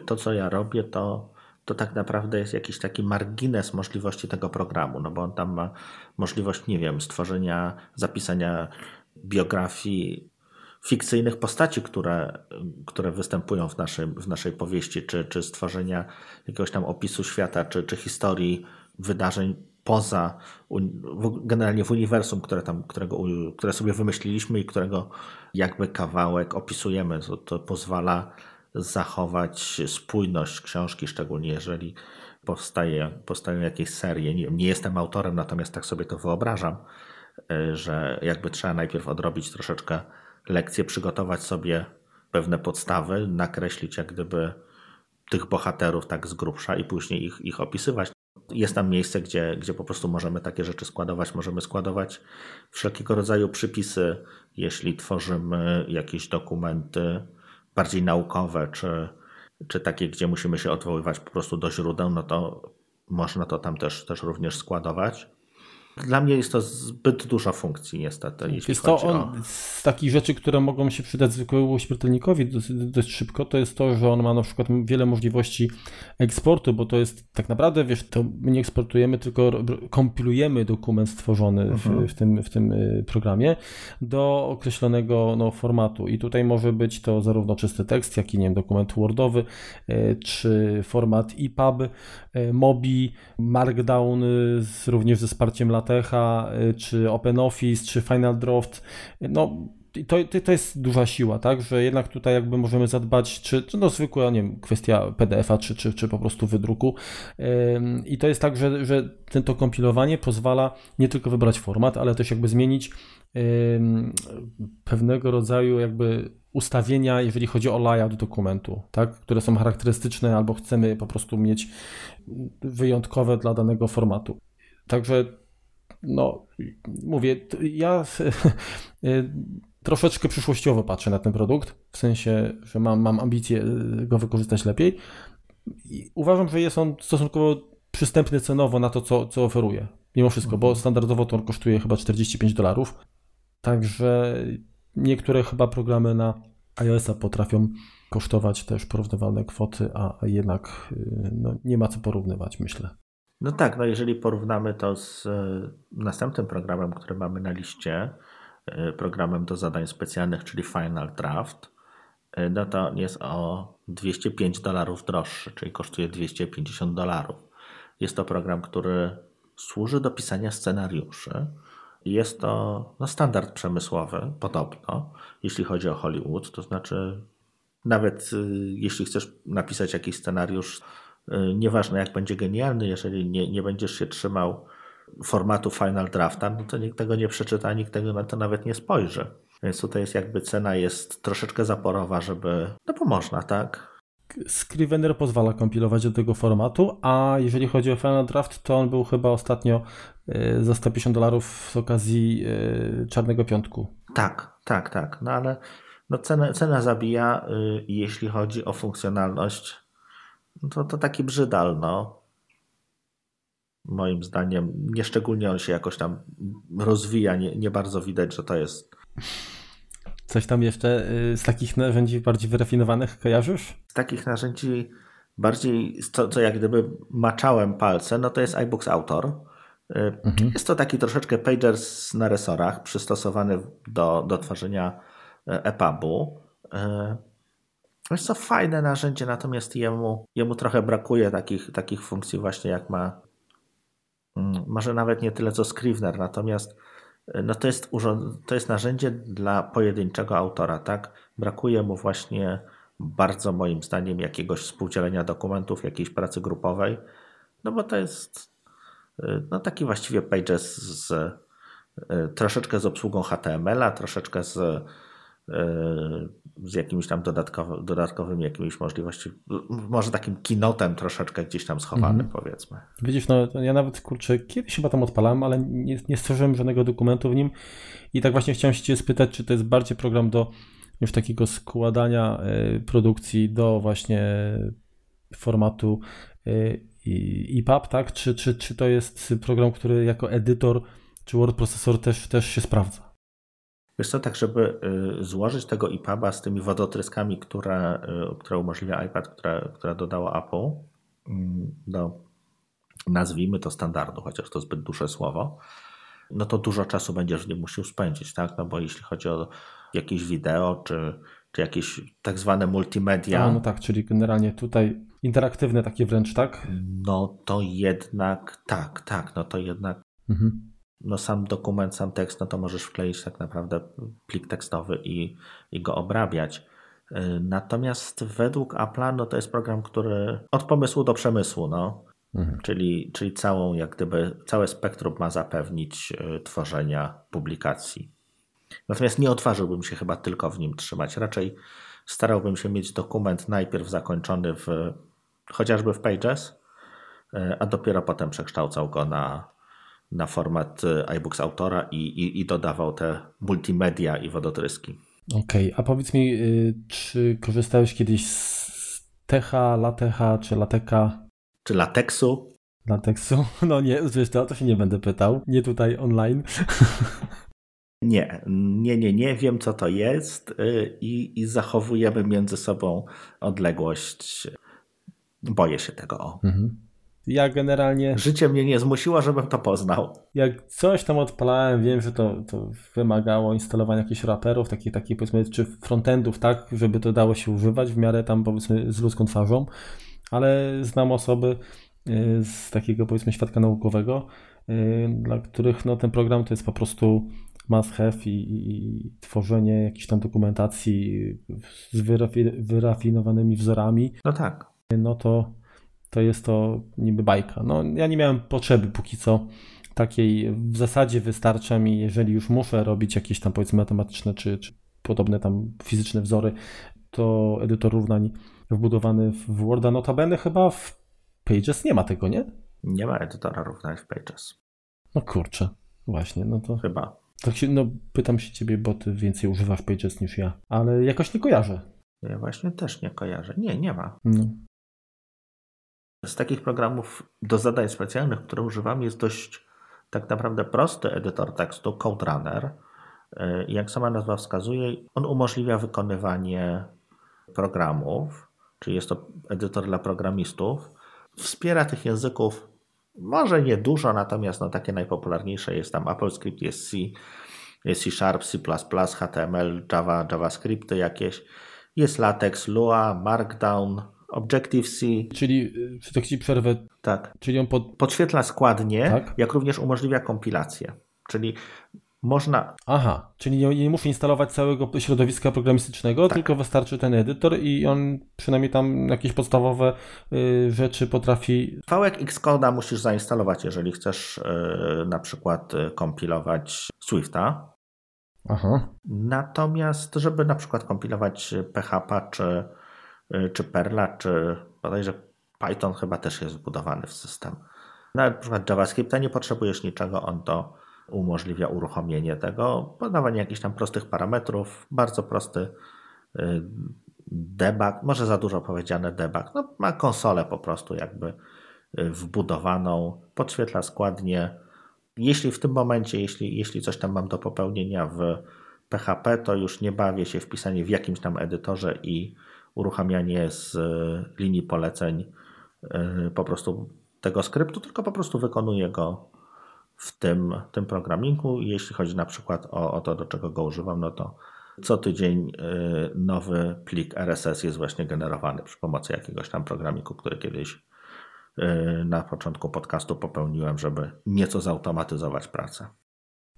to, co ja robię, to, to tak naprawdę jest jakiś taki margines możliwości tego programu, no bo on tam ma możliwość, nie wiem, stworzenia, zapisania biografii fikcyjnych postaci, które, które występują w, naszym, w naszej powieści, czy, czy stworzenia jakiegoś tam opisu świata, czy, czy historii wydarzeń poza, generalnie w uniwersum, które, tam, którego, które sobie wymyśliliśmy i którego jakby kawałek opisujemy. To, to pozwala zachować spójność książki, szczególnie jeżeli powstaje, powstają jakieś serie. Nie, nie jestem autorem, natomiast tak sobie to wyobrażam, e, że jakby trzeba najpierw odrobić troszeczkę lekcje, przygotować sobie pewne podstawy, nakreślić jak gdyby tych bohaterów tak z grubsza i później ich, ich opisywać. Jest tam miejsce, gdzie, gdzie po prostu możemy takie rzeczy składować. Możemy składować wszelkiego rodzaju przypisy, jeśli tworzymy jakieś dokumenty bardziej naukowe, czy, czy takie, gdzie musimy się odwoływać po prostu do źródeł, no to można to tam też, też również składować. Dla mnie jest to zbyt dużo funkcji niestety. Jest to on, o... z takich rzeczy, które mogą się przydać zwykłemu śmiertelnikowi dość, dość, szybko, to jest to, że on ma na przykład wiele możliwości eksportu, bo to jest tak naprawdę, wiesz, to my nie eksportujemy, tylko kompilujemy dokument stworzony w, mhm. w, tym, w tym y, programie do określonego no, formatu i tutaj może być to zarówno czysty tekst, jak i nie wiem, dokument Wordowy, y, czy format EPUB, y, MOBI, Markdown również ze wsparciem lat Latecha, y, czy OpenOffice, czy Final Draft, no to, to jest duża siła, tak, że jednak tutaj jakby możemy zadbać, czy, czy no zwykła, nie wiem, kwestia PDF-a, czy, czy, czy po prostu wydruku. I to jest tak, że, że to kompilowanie pozwala nie tylko wybrać format, ale też jakby zmienić pewnego rodzaju jakby ustawienia, jeżeli chodzi o layout dokumentu, tak, które są charakterystyczne albo chcemy po prostu mieć wyjątkowe dla danego formatu. Także no, mówię, ja troszeczkę przyszłościowo patrzę na ten produkt, w sensie, że mam, mam ambicje y, go wykorzystać lepiej. I uważam, że jest on stosunkowo przystępny cenowo na to, co, co oferuje. Mimo wszystko, bo mhm. standardowo to on kosztuje chyba 45 dolarów. Także niektóre chyba programy na iOS-a potrafią kosztować też porównywalne kwoty, a jednak y, no, nie ma co porównywać, myślę. No tak, no jeżeli porównamy to z e, następnym programem, który mamy na liście, e, programem do zadań specjalnych, czyli Final Draft, e, no to on jest o 205 dolarów droższy, czyli kosztuje 250 dolarów. Jest to program, który służy do pisania scenariuszy. Jest to no, standard przemysłowy, podobno, jeśli chodzi o Hollywood. To znaczy, nawet jeśli chcesz napisać jakiś scenariusz Y, nieważne jak będzie genialny, jeżeli nie, nie będziesz się trzymał formatu Final Drafta, no to nikt tego nie przeczyta, nikt tego na to nawet nie spojrzy. Więc tutaj jest jakby cena jest troszeczkę zaporowa, żeby, no bo można, tak? Scrivener pozwala kompilować do tego formatu, a jeżeli chodzi o Final Draft, to on był chyba ostatnio y, za 150 dolarów z okazji y, Czarnego Piątku. Tak, tak, tak. No ale no cena, cena zabija, jeśli chodzi o funkcjonalność no to, to taki brzydal, no. Moim zdaniem, nieszczególnie on się jakoś tam rozwija, nie, nie bardzo widać, że to jest. Coś tam jeszcze y, z takich narzędzi bardziej wyrafinowanych kojarzysz? Z takich narzędzi bardziej, co, co jak gdyby maczałem palce, no to jest iBooks Author. Y, mhm. Jest to taki troszeczkę pagers na resorach, przystosowany do, do tworzenia y, EPUB-u. Jest to fajne narzędzie, natomiast jemu, jemu trochę brakuje takich, takich funkcji właśnie jak ma mm, może nawet nie tyle co Scrivener, natomiast e, no to, jest urząd, to jest narzędzie dla pojedynczego autora, tak? Brakuje mu właśnie bardzo moim zdaniem jakiegoś współdzielenia dokumentów, jakiejś pracy grupowej, no bo to jest e, no taki właściwie pages z, e, troszeczkę z obsługą HTML-a, troszeczkę z z jakimiś tam dodatkowy, dodatkowymi jakimiś możliwościami, może takim kinotem troszeczkę gdzieś tam schowanym mm. powiedzmy. Widzisz, no ja nawet kurczę, kiedyś chyba tam odpalałem, ale nie, nie stworzyłem żadnego dokumentu w nim i tak właśnie chciałem się cię spytać, czy to jest bardziej program do już takiego składania y, produkcji do właśnie formatu EPUB, tak? Czy, czy, czy to jest program, który jako edytor czy word procesor też, też się sprawdza? Wiesz co, tak żeby y, złożyć tego EPUBa z tymi wodotryskami, które, y, które umożliwia iPad, które, które dodało Apple mm, do, nazwijmy to standardu, chociaż to zbyt duże słowo, no to dużo czasu będziesz w nim musiał spędzić, tak? No bo jeśli chodzi o jakieś wideo, czy, czy jakieś tak zwane multimedia. No, no tak, czyli generalnie tutaj interaktywne takie wręcz, tak? No to jednak tak, tak, no to jednak mhm no sam dokument, sam tekst, no to możesz wkleić tak naprawdę plik tekstowy i, i go obrabiać. Y, natomiast według Apple'a no to jest program, który od pomysłu do przemysłu, no. Mhm. Czyli, czyli całą, jak gdyby, całe spektrum ma zapewnić y, tworzenia publikacji. Natomiast nie odważyłbym się chyba tylko w nim trzymać. Raczej starałbym się mieć dokument najpierw zakończony w chociażby w Pages, a dopiero potem przekształcał go na, na format iBooks autora i, i, i dodawał te multimedia i wodotryski. Okej, okay. a powiedz mi, czy korzystałeś kiedyś z Techa, Latecha czy Lateka? Czy Lateksu? Lateksu? No nie, wiesz to, to się nie będę pytał. Nie tutaj online. Nie, nie, nie, nie wiem co to jest y, i, i zachowujemy między sobą odległość. Boję się tego. Mhm. Ja generalnie. Życie mnie nie zmusiło, żebym to poznał. Jak coś tam odpalałem, wiem, że to, to wymagało instalowania jakichś raperów, takich, takich powiedzmy, czy frontendów, tak, żeby to dało się używać w miarę tam powiedzmy z ludzką twarzą, ale znam osoby y, z takiego powiedzmy świadka naukowego, y, dla których no, ten program to jest po prostu must have i, i, tworzenie jakiejś tam dokumentacji z wyrafi, wyrafinowanymi wzorami. No tak. No to, to jest to niby bajka. No ja nie miałem potrzeby póki co takiej, w zasadzie wystarcza mi, jeżeli już muszę robić jakieś tam powiedzmy matematyczne czy, czy podobne tam fizyczne wzory, to edytor równań wbudowany w Worda. Notabene chyba w Pages nie ma tego, nie? Nie ma edytora równań w Pages. No kurczę, właśnie, no to... Chyba. Tak się, no pytam się ciebie, bo ty więcej używasz Pages niż ja, ale jakoś nie kojarzę. Ja właśnie też nie kojarzę. Nie, nie ma. No. Z takich programów do zadań specjalnych, które używam, jest dość tak naprawdę prosty edytor tekstu, CodeRunner. Y, jak sama nazwa wskazuje, on umożliwia wykonywanie programów, czyli jest to edytor dla programistów. Wspiera tych języków może nie dużo, natomiast no, takie najpopularniejsze jest tam AppleScript, jest C, jest C Sharp, C++, HTML, Java, JavaScripty jakieś. Jest LaTeX, Lua, Markdown, Objective-C. Czyli, czy tak ci przerwę? Tak. Czyli on pod... podświetla składnie, tak? jak również umożliwia kompilację. Czyli można. Aha, czyli nie, nie muszę instalować całego środowiska programistycznego, tak. tylko wystarczy ten edytor i on przynajmniej tam jakieś podstawowe y, rzeczy potrafi. Kawałek Xcode'a musisz zainstalować, jeżeli chcesz y, na przykład y, kompilować Swifta. Aha. Natomiast, żeby na przykład kompilować PHP czy, y, czy Perla, czy bodajże Python chyba też jest wbudowany w system. Nawet na przykład JavaScripta nie potrzebujesz niczego, on to umożliwia uruchomienie tego, podawanie jakichś tam prostych parametrów, bardzo prosty y, debug, może za dużo powiedziane debug, no, ma konsolę po prostu jakby y, wbudowaną, podświetla składnie. Jeśli w tym momencie, jeśli, jeśli coś tam mam do popełnienia w PHP, to już nie bawię się w pisanie w jakimś tam edytorze i uruchamianie z y, linii poleceń po prostu tego skryptu, tylko po prostu wykonuję go w tym, tym programingu. Jeśli chodzi na przykład o, o to, do czego go używam, no to co tydzień y, nowy plik RSS jest właśnie generowany przy pomocy jakiegoś tam programiku, który kiedyś na początku podcastu popełniłem, żeby nieco zautomatyzować pracę.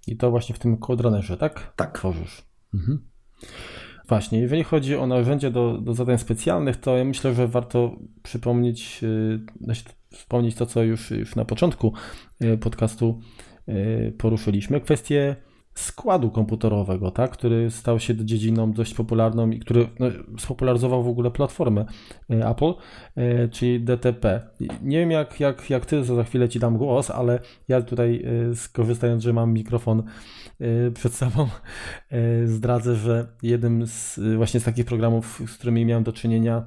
I to właśnie w tym Coderunnerze, tak? Tak. Tworzysz. Mhm. Właśnie, jeżeli chodzi o narzędzia do, do zadań specjalnych, to ja myślę, że warto przypomnieć, yy, wspomnieć to, co już, już na początku y, podcastu y, poruszyliśmy, kwestię składu komputerowego, tak, który stał się dziedziną dość popularną i który no, spopularyzował w ogóle platformę y, Apple, czyli DTP. Nie wiem jak, jak, jak ty, za chwilę ci dam głos, ale ja tutaj skorzystając, że mam mikrofon przed sobą, zdradzę, że jednym z właśnie z takich programów, z którymi miałem do czynienia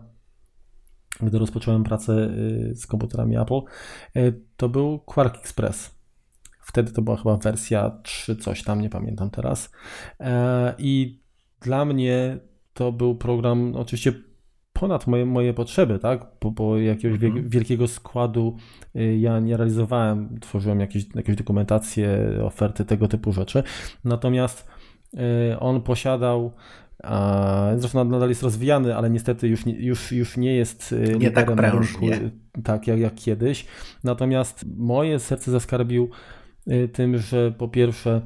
gdy rozpocząłem pracę z komputerami Apple, to był Quark Express. Wtedy to była chyba wersja 3, coś tam, nie pamiętam teraz. E, I dla mnie to był program, oczywiście ponad moje, moje potrzeby, tak? Bo, bo jakiegoś mhm. wielkiego składu y, ja nie realizowałem, tworzyłem jakieś, jakieś dokumentacje, oferty, tego typu rzeczy. Natomiast on posiadał Zresztą nadal jest rozwijany, ale niestety już, już, już nie jest y, nie tak prężnie. tak jak, jak kiedyś. Natomiast moje serce zaskarbił y, tym, że po pierwsze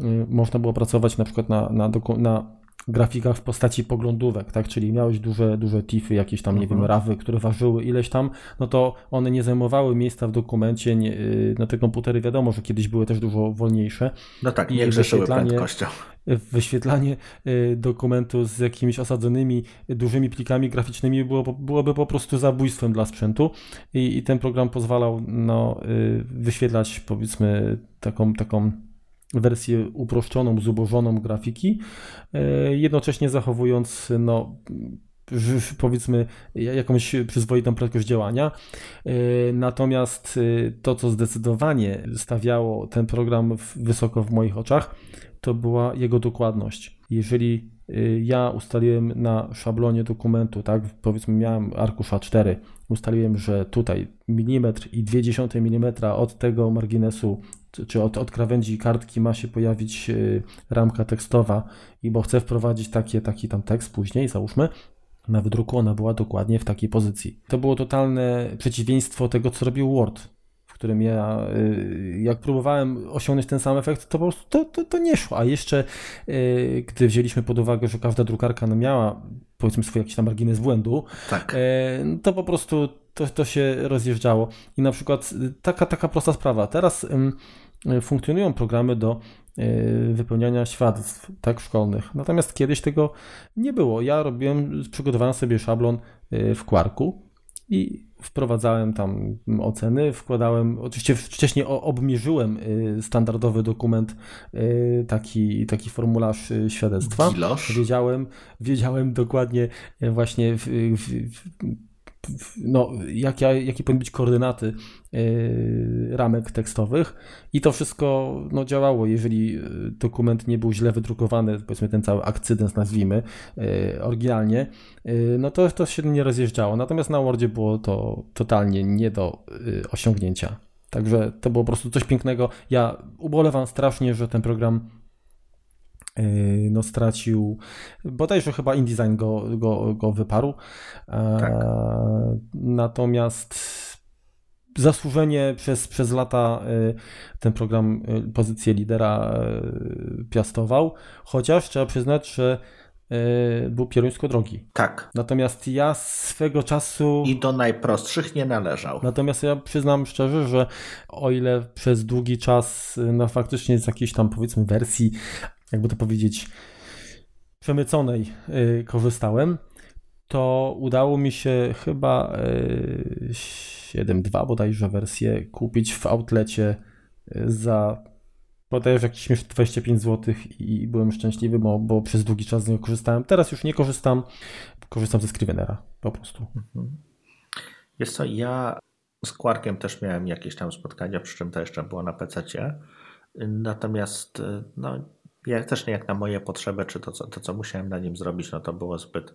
y, można było pracować na przykład na, na, na grafikach w postaci poglądówek, tak? Czyli miałeś duże, duże tify, jakieś tam, nie wiem, mhm. rawy, które ważyły ileś tam, no to one nie zajmowały miejsca w dokumencie, nie, na te komputery wiadomo, że kiedyś były też dużo wolniejsze. No tak, nie grzeszyły prędkością wyświetlanie dokumentu z jakimiś osadzonymi dużymi plikami graficznymi było, byłoby po prostu zabójstwem dla sprzętu i, i ten program pozwalał no, wyświetlać powiedzmy taką, taką wersję uproszczoną, zubożoną grafiki, jednocześnie zachowując no, powiedzmy jakąś przyzwoitą prędkość działania. E, natomiast e, to, co zdecydowanie stawiało ten program wysoko w moich oczach, to była jego dokładność. Jeżeli e, ja ustaliłem na szablonie dokumentu, tak, powiedzmy miałem arkusz A4, ustaliłem, że tutaj milimetr i 0,2 mm od tego marginesu, czy od, od krawędzi kartki ma się pojawić ramka tekstowa i bo chcę wprowadzić takie, taki tam tekst później, załóżmy, na wydruku ona była dokładnie w takiej pozycji. To było totalne przeciwieństwo tego, co robił Word, w którym ja, y, jak próbowałem osiągnąć ten sam efekt, to po prostu to, to, to nie szło. A jeszcze, y, gdy wzięliśmy pod uwagę, że każda drukarka no miała, powiedzmy, swój jakiś tam margines błędu, tak. Y, to po prostu to, to się rozjeżdżało. I na przykład taka, taka prosta sprawa. Teraz funkcjonują programy do Y, wypełniania świadectw tak szkolnych. Natomiast kiedyś tego nie było. Ja robiłem, przygotowałem sobie szablon y, w Quarku i wprowadzałem tam oceny, wkładałem, oczywiście wcześniej obmierzyłem y, standardowy dokument, taki, taki formularz świadectwa. Wiedziałem, wiedziałem dokładnie właśnie w, w, w, no, jak, jakie powinny być koordynaty yy, ramek tekstowych i to wszystko no, działało. Jeżeli yy, dokument nie był źle wydrukowany, powiedzmy ten cały akcydent nazwijmy yy, oryginalnie, no to, to się nie rozjeżdżało. Natomiast na Wordzie było to totalnie nie do osiągnięcia. Także to było po prostu coś pięknego. Ja ubolewam strasznie, że ten program no stracił, bodajże chyba InDesign go, go, go wyparł. E, tak. Natomiast zasłużenie przez, przez lata yy, ten program yy, pozycję lidera piastował, chociaż trzeba przyznać, że był pieruńsko drogi. Tak. Natomiast ja swego czasu. I do najprostszych nie należał. Natomiast ja przyznam szczerze, że o ile przez długi czas, no faktycznie z jakiejś tam powiedzmy wersji jakby to powiedzieć, przemyconej y, korzystałem, to udało mi się chyba 7.2 y, bodajże wersję kupić w outlecie y, za bodajże jakieś 25 zł i byłem szczęśliwy, bo, bo przez długi czas z niego korzystałem. Teraz już nie korzystam, korzystam ze Scrivenera po prostu. Mhm. Jest co, ja z Quarkiem też miałem jakieś tam spotkania, przy czym to jeszcze było na PC. Natomiast no, jak też nie jak na moje potrzeby, czy to co, to, co musiałem na nim zrobić, no to było zbyt,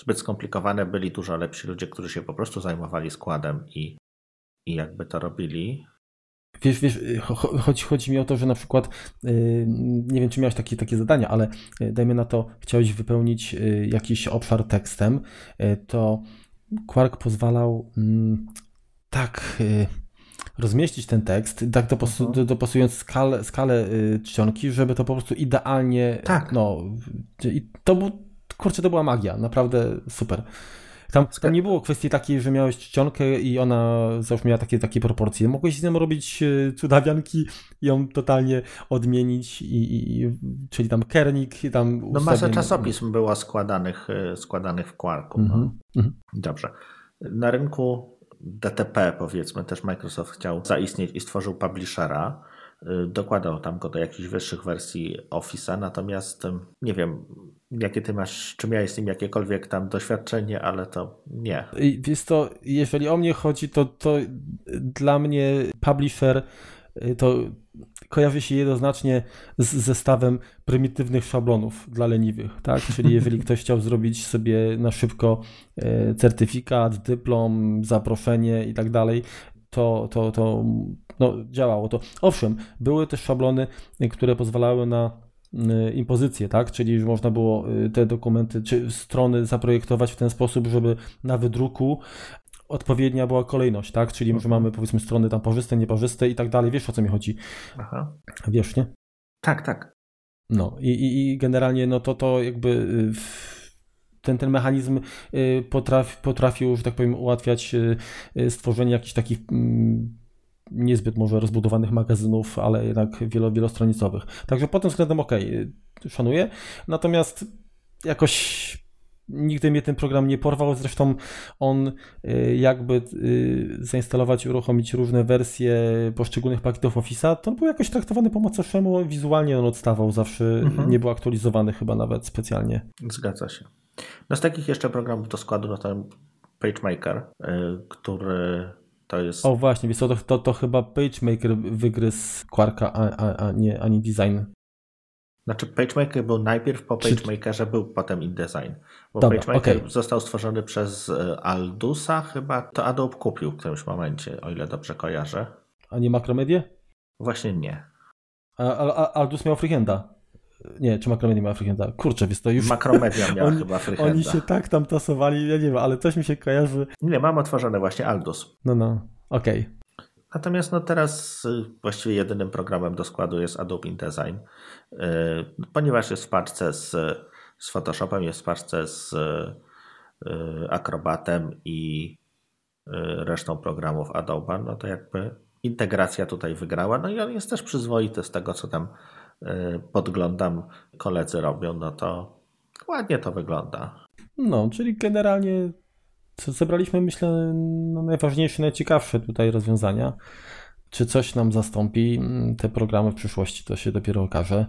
zbyt skomplikowane. Byli dużo lepsi ludzie, którzy się po prostu zajmowali składem i, i jakby to robili. Wiesz, wiesz, chodzi, chodzi mi o to, że na przykład, y, nie wiem, czy miałeś takie, takie zadania, ale y, dajmy na to, chciałeś wypełnić y, jakiś obszar tekstem, to Quark pozwalał mm, tak rozmieścić ten tekst, tak dopasu, uh -huh. dopasując skalę, skalę y, czcionki, żeby to po prostu idealnie. Tak. No, i to był, kurczę, to była magia, naprawdę super. Tam, tam, nie było kwestii takiej, że miałeś czcionkę i ona załóżmy miała takie, takie proporcje. Mogłeś z nią robić y, cudawianki i ją totalnie odmienić, i, i czyli tam kernik, i tam... No masa czasopism była składanych, y, składanych w Quarku. Mm -hmm. no. -hmm. Dobrze. Na rynku DTP powiedzmy też Microsoft chciał zaistnieć i stworzył publishera. Y, dokładał tam go do jakichś wyższych wersji Office'a, natomiast nie wiem, jakie ty masz, czy miałeś z nim jakiekolwiek tam doświadczenie, ale to nie. Wiesz to, jeżeli o mnie chodzi, to, to dla mnie publisher y, to kojarzy się jednoznacznie z zestawem prymitywnych szablonów dla leniwych, tak? Czyli jeżeli ktoś chciał zrobić sobie na szybko e, certyfikat, dyplom, zaproszenie i tak dalej, to, to, to no, działało to. Owszem, były też szablony, które pozwalały na e, impozycję, tak? Czyli można było e, te dokumenty czy strony zaprojektować w ten sposób, żeby na wydruku odpowiednia była kolejność, tak? Czyli mhm. że mamy powiedzmy strony tam parzyste, nieparzyste i tak dalej. Wiesz o co mi chodzi? Aha. Wiesz, nie? Tak, tak. No i, i, i generalnie no to to jakby y, ten, ten mechanizm y, potrafi, potrafił, że tak powiem, ułatwiać y, stworzenie jakichś takich mm, niezbyt może rozbudowanych magazynów, ale jednak wielo, wielostronicowych. Także pod tym względem ok, szanuję. Natomiast jakoś nigdy mnie ten program nie porwał. Zresztą on y, jakby y, zainstalować, uruchomić różne wersje poszczególnych pakietów Office'a, to on był jakoś traktowany po macoszemu. Wizualnie on odstawał zawsze, mhm. nie był aktualizowany chyba nawet specjalnie. Zgadza się. No z takich jeszcze programów do składu, no ten PageMaker, y, który to jest... O właśnie, wiesz to, to, to chyba PageMaker wygryzł Quarka, a, a, a, nie, ani design. Znaczy PageMaker był najpierw po PageMakerze, był potem InDesign. Bo Dobra, PageMaker okay. został stworzony przez e, Aldusa chyba, to Adobe kupił w którymś momencie, o ile dobrze kojarzę. A nie Macromedia? Właśnie nie. A, a, Aldus miał Freehanda. Nie, czy Macromedia miała Freehanda? Kurczę, więc to już... Macromedia miała oni, chyba Freehanda. Oni się tak tam tasowali, ja nie wiem, ale coś mi się kojarzy. Nie, mam otworzone właśnie Aldus. No, no, okej. Okay. Natomiast no teraz y, właściwie jedynym programem do składu jest Adobe InDesign, y, ponieważ jest w parce z, z Photoshopem, jest w parce z y, Acrobatem i resztą programów Adobe, no to jakby integracja tutaj wygrała. No i on jest też przyzwoity z tego, co tam podglądam, koledzy robią, no to ładnie to wygląda. No, czyli generalnie zebraliśmy, myślę, no najważniejsze, najciekawsze tutaj rozwiązania. Czy coś nam zastąpi mm, te programy w przyszłości, to się dopiero okaże.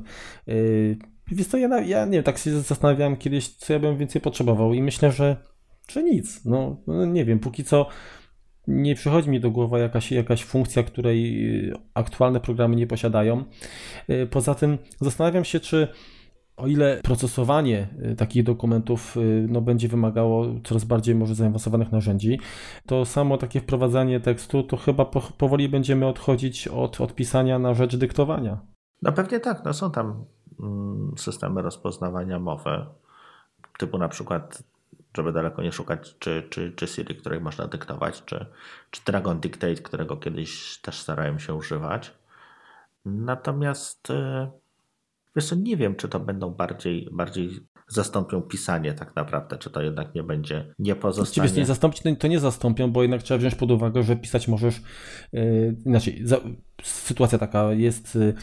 Yy, Wiesz co, ja, ja nie wiem, tak się zastanawiałem kiedyś, co ja bym więcej potrzebował i myślę, że, że nic. No, no nie wiem, póki co nie przychodzi mi do głowy jakaś, jakaś funkcja, której aktualne programy nie posiadają. Yy, poza tym zastanawiam się, czy o ile procesowanie y, takich dokumentów y, no, będzie wymagało coraz bardziej może zaawansowanych narzędzi, to samo takie wprowadzanie tekstu to chyba po, powoli będziemy odchodzić od, od pisania na rzecz dyktowania. No pewnie tak, no są tam mm, systemy rozpoznawania mowy, typu na przykład żeby daleko nie szukać, czy, czy, czy Siri, której można dyktować, czy, czy Dragon Dictate, którego kiedyś też starałem się używać. Natomiast y, Wiesz co, nie wiem, czy to będą bardziej, bardziej zastąpią pisanie tak naprawdę, czy to jednak nie będzie, nie pozostanie. Właściwie nie zastąpić, to nie zastąpią, bo jednak trzeba wziąć pod uwagę, że pisać możesz, yy, inaczej, za, sytuacja taka jest, yy,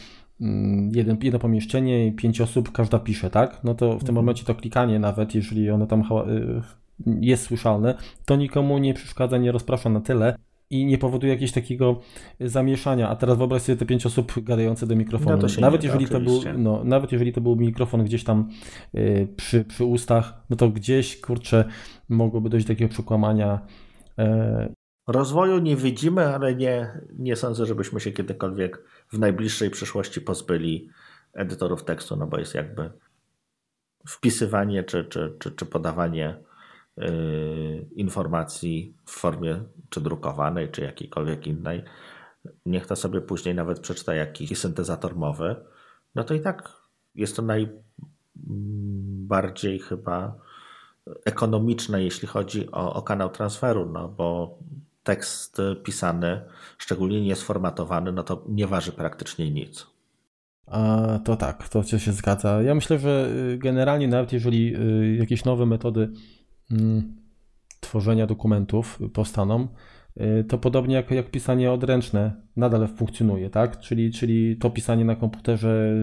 jeden, jedno pomieszczenie, pięć osób, każda pisze, tak? No to w tym mhm. momencie to klikanie nawet, jeżeli ono tam yy, jest słyszalne, to nikomu nie przeszkadza, nie rozprasza na tyle, i nie powoduje jakiegoś takiego zamieszania. A teraz wyobraź sobie te pięć osób gadające do mikrofonu. No nawet, jeżeli to był, no, nawet jeżeli to był mikrofon gdzieś tam y, przy, przy ustach, no to gdzieś, kurczę, mogłoby dojść do takiego przekłamania. Y... Rozwoju nie widzimy, ale nie, nie sądzę, żebyśmy się kiedykolwiek w najbliższej przyszłości pozbyli edytorów tekstu, no bo jest jakby wpisywanie czy, czy, czy, czy podawanie informacji w formie czy drukowanej, czy jakiejkolwiek innej, niech to sobie później nawet przeczyta jakiś syntezator mowy, no to i tak jest to najbardziej chyba ekonomiczne, jeśli chodzi o, o kanał transferu, no bo tekst pisany, szczególnie niesformatowany, no to nie waży praktycznie nic. A to tak, to się zgadza. Ja myślę, że y, generalnie nawet jeżeli y, jakieś nowe metody tworzenia dokumentów powstaną, y, to podobnie jak, jak pisanie odręczne nadal funkcjonuje, tak? Czyli, czyli to pisanie na komputerze,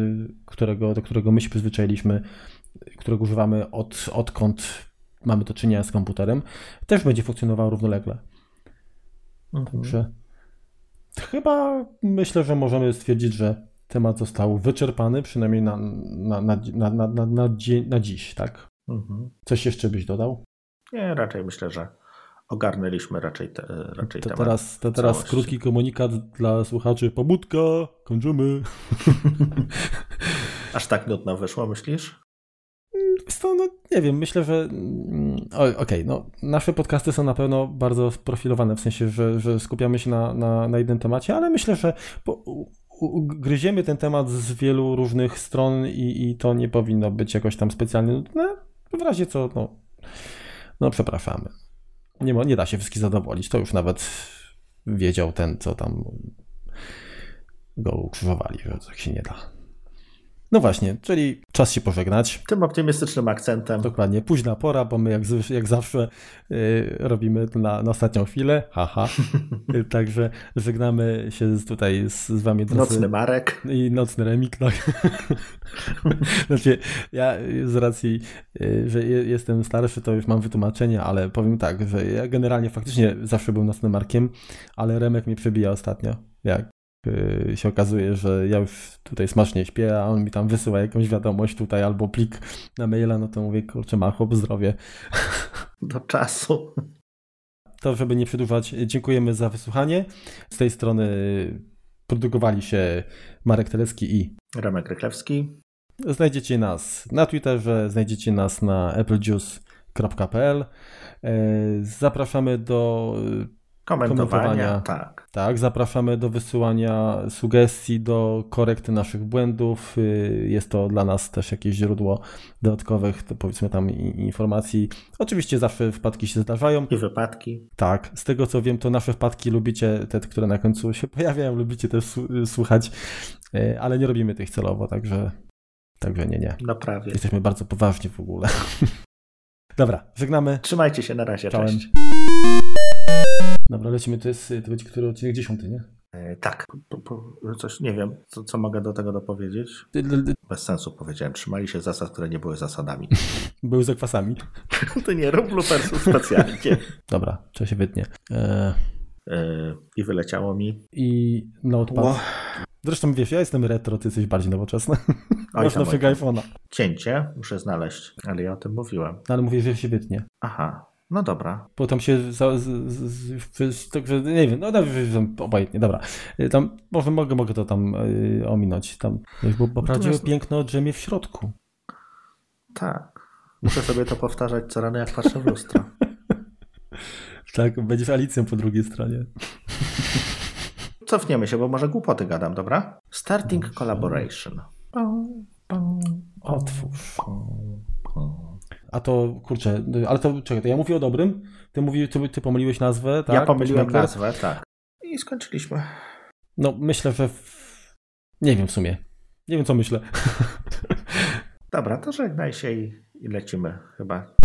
którego, do którego my się przyzwyczailiśmy, którego używamy od, odkąd mamy do czynienia z komputerem, też będzie funkcjonowało równolegle. Mhm. Także chyba myślę, że możemy stwierdzić, że temat został wyczerpany, przynajmniej na, na, na, na, na, na, na, na dziś, tak? Mhm. Coś jeszcze byś dodał? Nie, raczej myślę, że ogarnęliśmy raczej, te, raczej to temat. Teraz, to teraz całości. krótki komunikat dla słuchaczy. Pobudka, kończymy. Aż tak nudno wyszło, myślisz? To, no, nie wiem, myślę, że mm, okej, okay, no, nasze podcasty są na pewno bardzo sprofilowane, w sensie, że, że skupiamy się na, na, na jednym temacie, ale myślę, że po, gryziemy ten temat z wielu różnych stron i, i to nie powinno być jakoś tam specjalnie nudne. W razie co, no, no przepraszamy. Nie, nie da się wszystkich zadowolić. To już nawet wiedział ten, co tam go ukrzyżowali, że tak się nie da. No właśnie, czyli czas się pożegnać. Tym optymistycznym akcentem. Dokładnie, późna pora, bo my jak, jak zawsze yy, robimy to na, na ostatnią chwilę. Haha. Także żegnamy się tutaj z, z wami. Drodzy. Nocny Marek. I nocny Remik, tak. znaczy, ja z racji, yy, że jestem starszy, to już mam wytłumaczenie, ale powiem tak, że ja generalnie faktycznie zawsze byłem nocnym Markiem, ale Remek mnie przebija ostatnio. Jak się okazuje, że ja już tutaj smacznie śpię, a on mi tam wysyła jakąś wiadomość tutaj albo plik na maila, no to mówię, kurczę, ma chłop zdrowie. Do czasu. To, żeby nie przedłużać, dziękujemy za wysłuchanie. Z tej strony produkowali się Marek Telecki i Remek Rychlewski. Znajdziecie nas na Twitterze, znajdziecie nas na applejuice.pl. Y, zapraszamy do komentowania, komentowania. Tak. tak, zapraszamy do wysyłania sugestii, do korekty naszych błędów. Y, jest to dla nas też jakieś źródło dodatkowych, powiedzmy tam informacji. Oczywiście zawsze wpadki się zdarzają. I wypadki. Tak, z tego co wiem, to nasze wpadki lubicie, te, które na końcu się pojawiają, lubicie też słuchać, y, ale nie robimy tych celowo, także, także nie, nie. No prawie. Jesteśmy bardzo poważni w ogóle. Dobra, żegnamy. Trzymajcie się, na razie, Czołem. cześć. Dobra, lecimy, to jest, to będzie który odcinek dziesiąty, nie? E, tak, po, po, coś nie wiem, co, co mogę do tego dopowiedzieć. Bez sensu powiedziałem, trzymali się zasad, które nie były zasadami. były zakwasami. to nie rób bloopersów specjalnie. Dobra, trzeba się wytnie. E... E, I wyleciało mi. I notepad. Wow. Zresztą wiesz, ja jestem retro, ty jesteś bardziej nowoczesny. Masz nowego iPhone'a. Cięcie muszę znaleźć, ale ja o tym mówiłem. No, ale mówię, że się wytnie. Aha, no dobra. Potem się, za, z, z, także nie wiem, no obojętnie, dobra. Y, tam, może mogę, mogę to tam y, ominąć, tam, bo, bo prawdziwe piękno drzemie w środku. Tak. Muszę sobie to powtarzać co rano, jak patrzę w lustro. tak, będziesz Alicją po drugiej stronie. Cofniemy się, bo może głupoty gadam, dobra? Starting collaboration. Otwórz. A to, kurczę, ale to, czekaj, to ja mówię o dobrym, ty, mówi, ty, ty pomyliłeś nazwę, tak? Ja pomyliłem nazwę, tak. I skończyliśmy. No, myślę, że... W... Nie wiem w sumie. Nie wiem, co myślę. Dobra, to żegnaj się i, i lecimy chyba.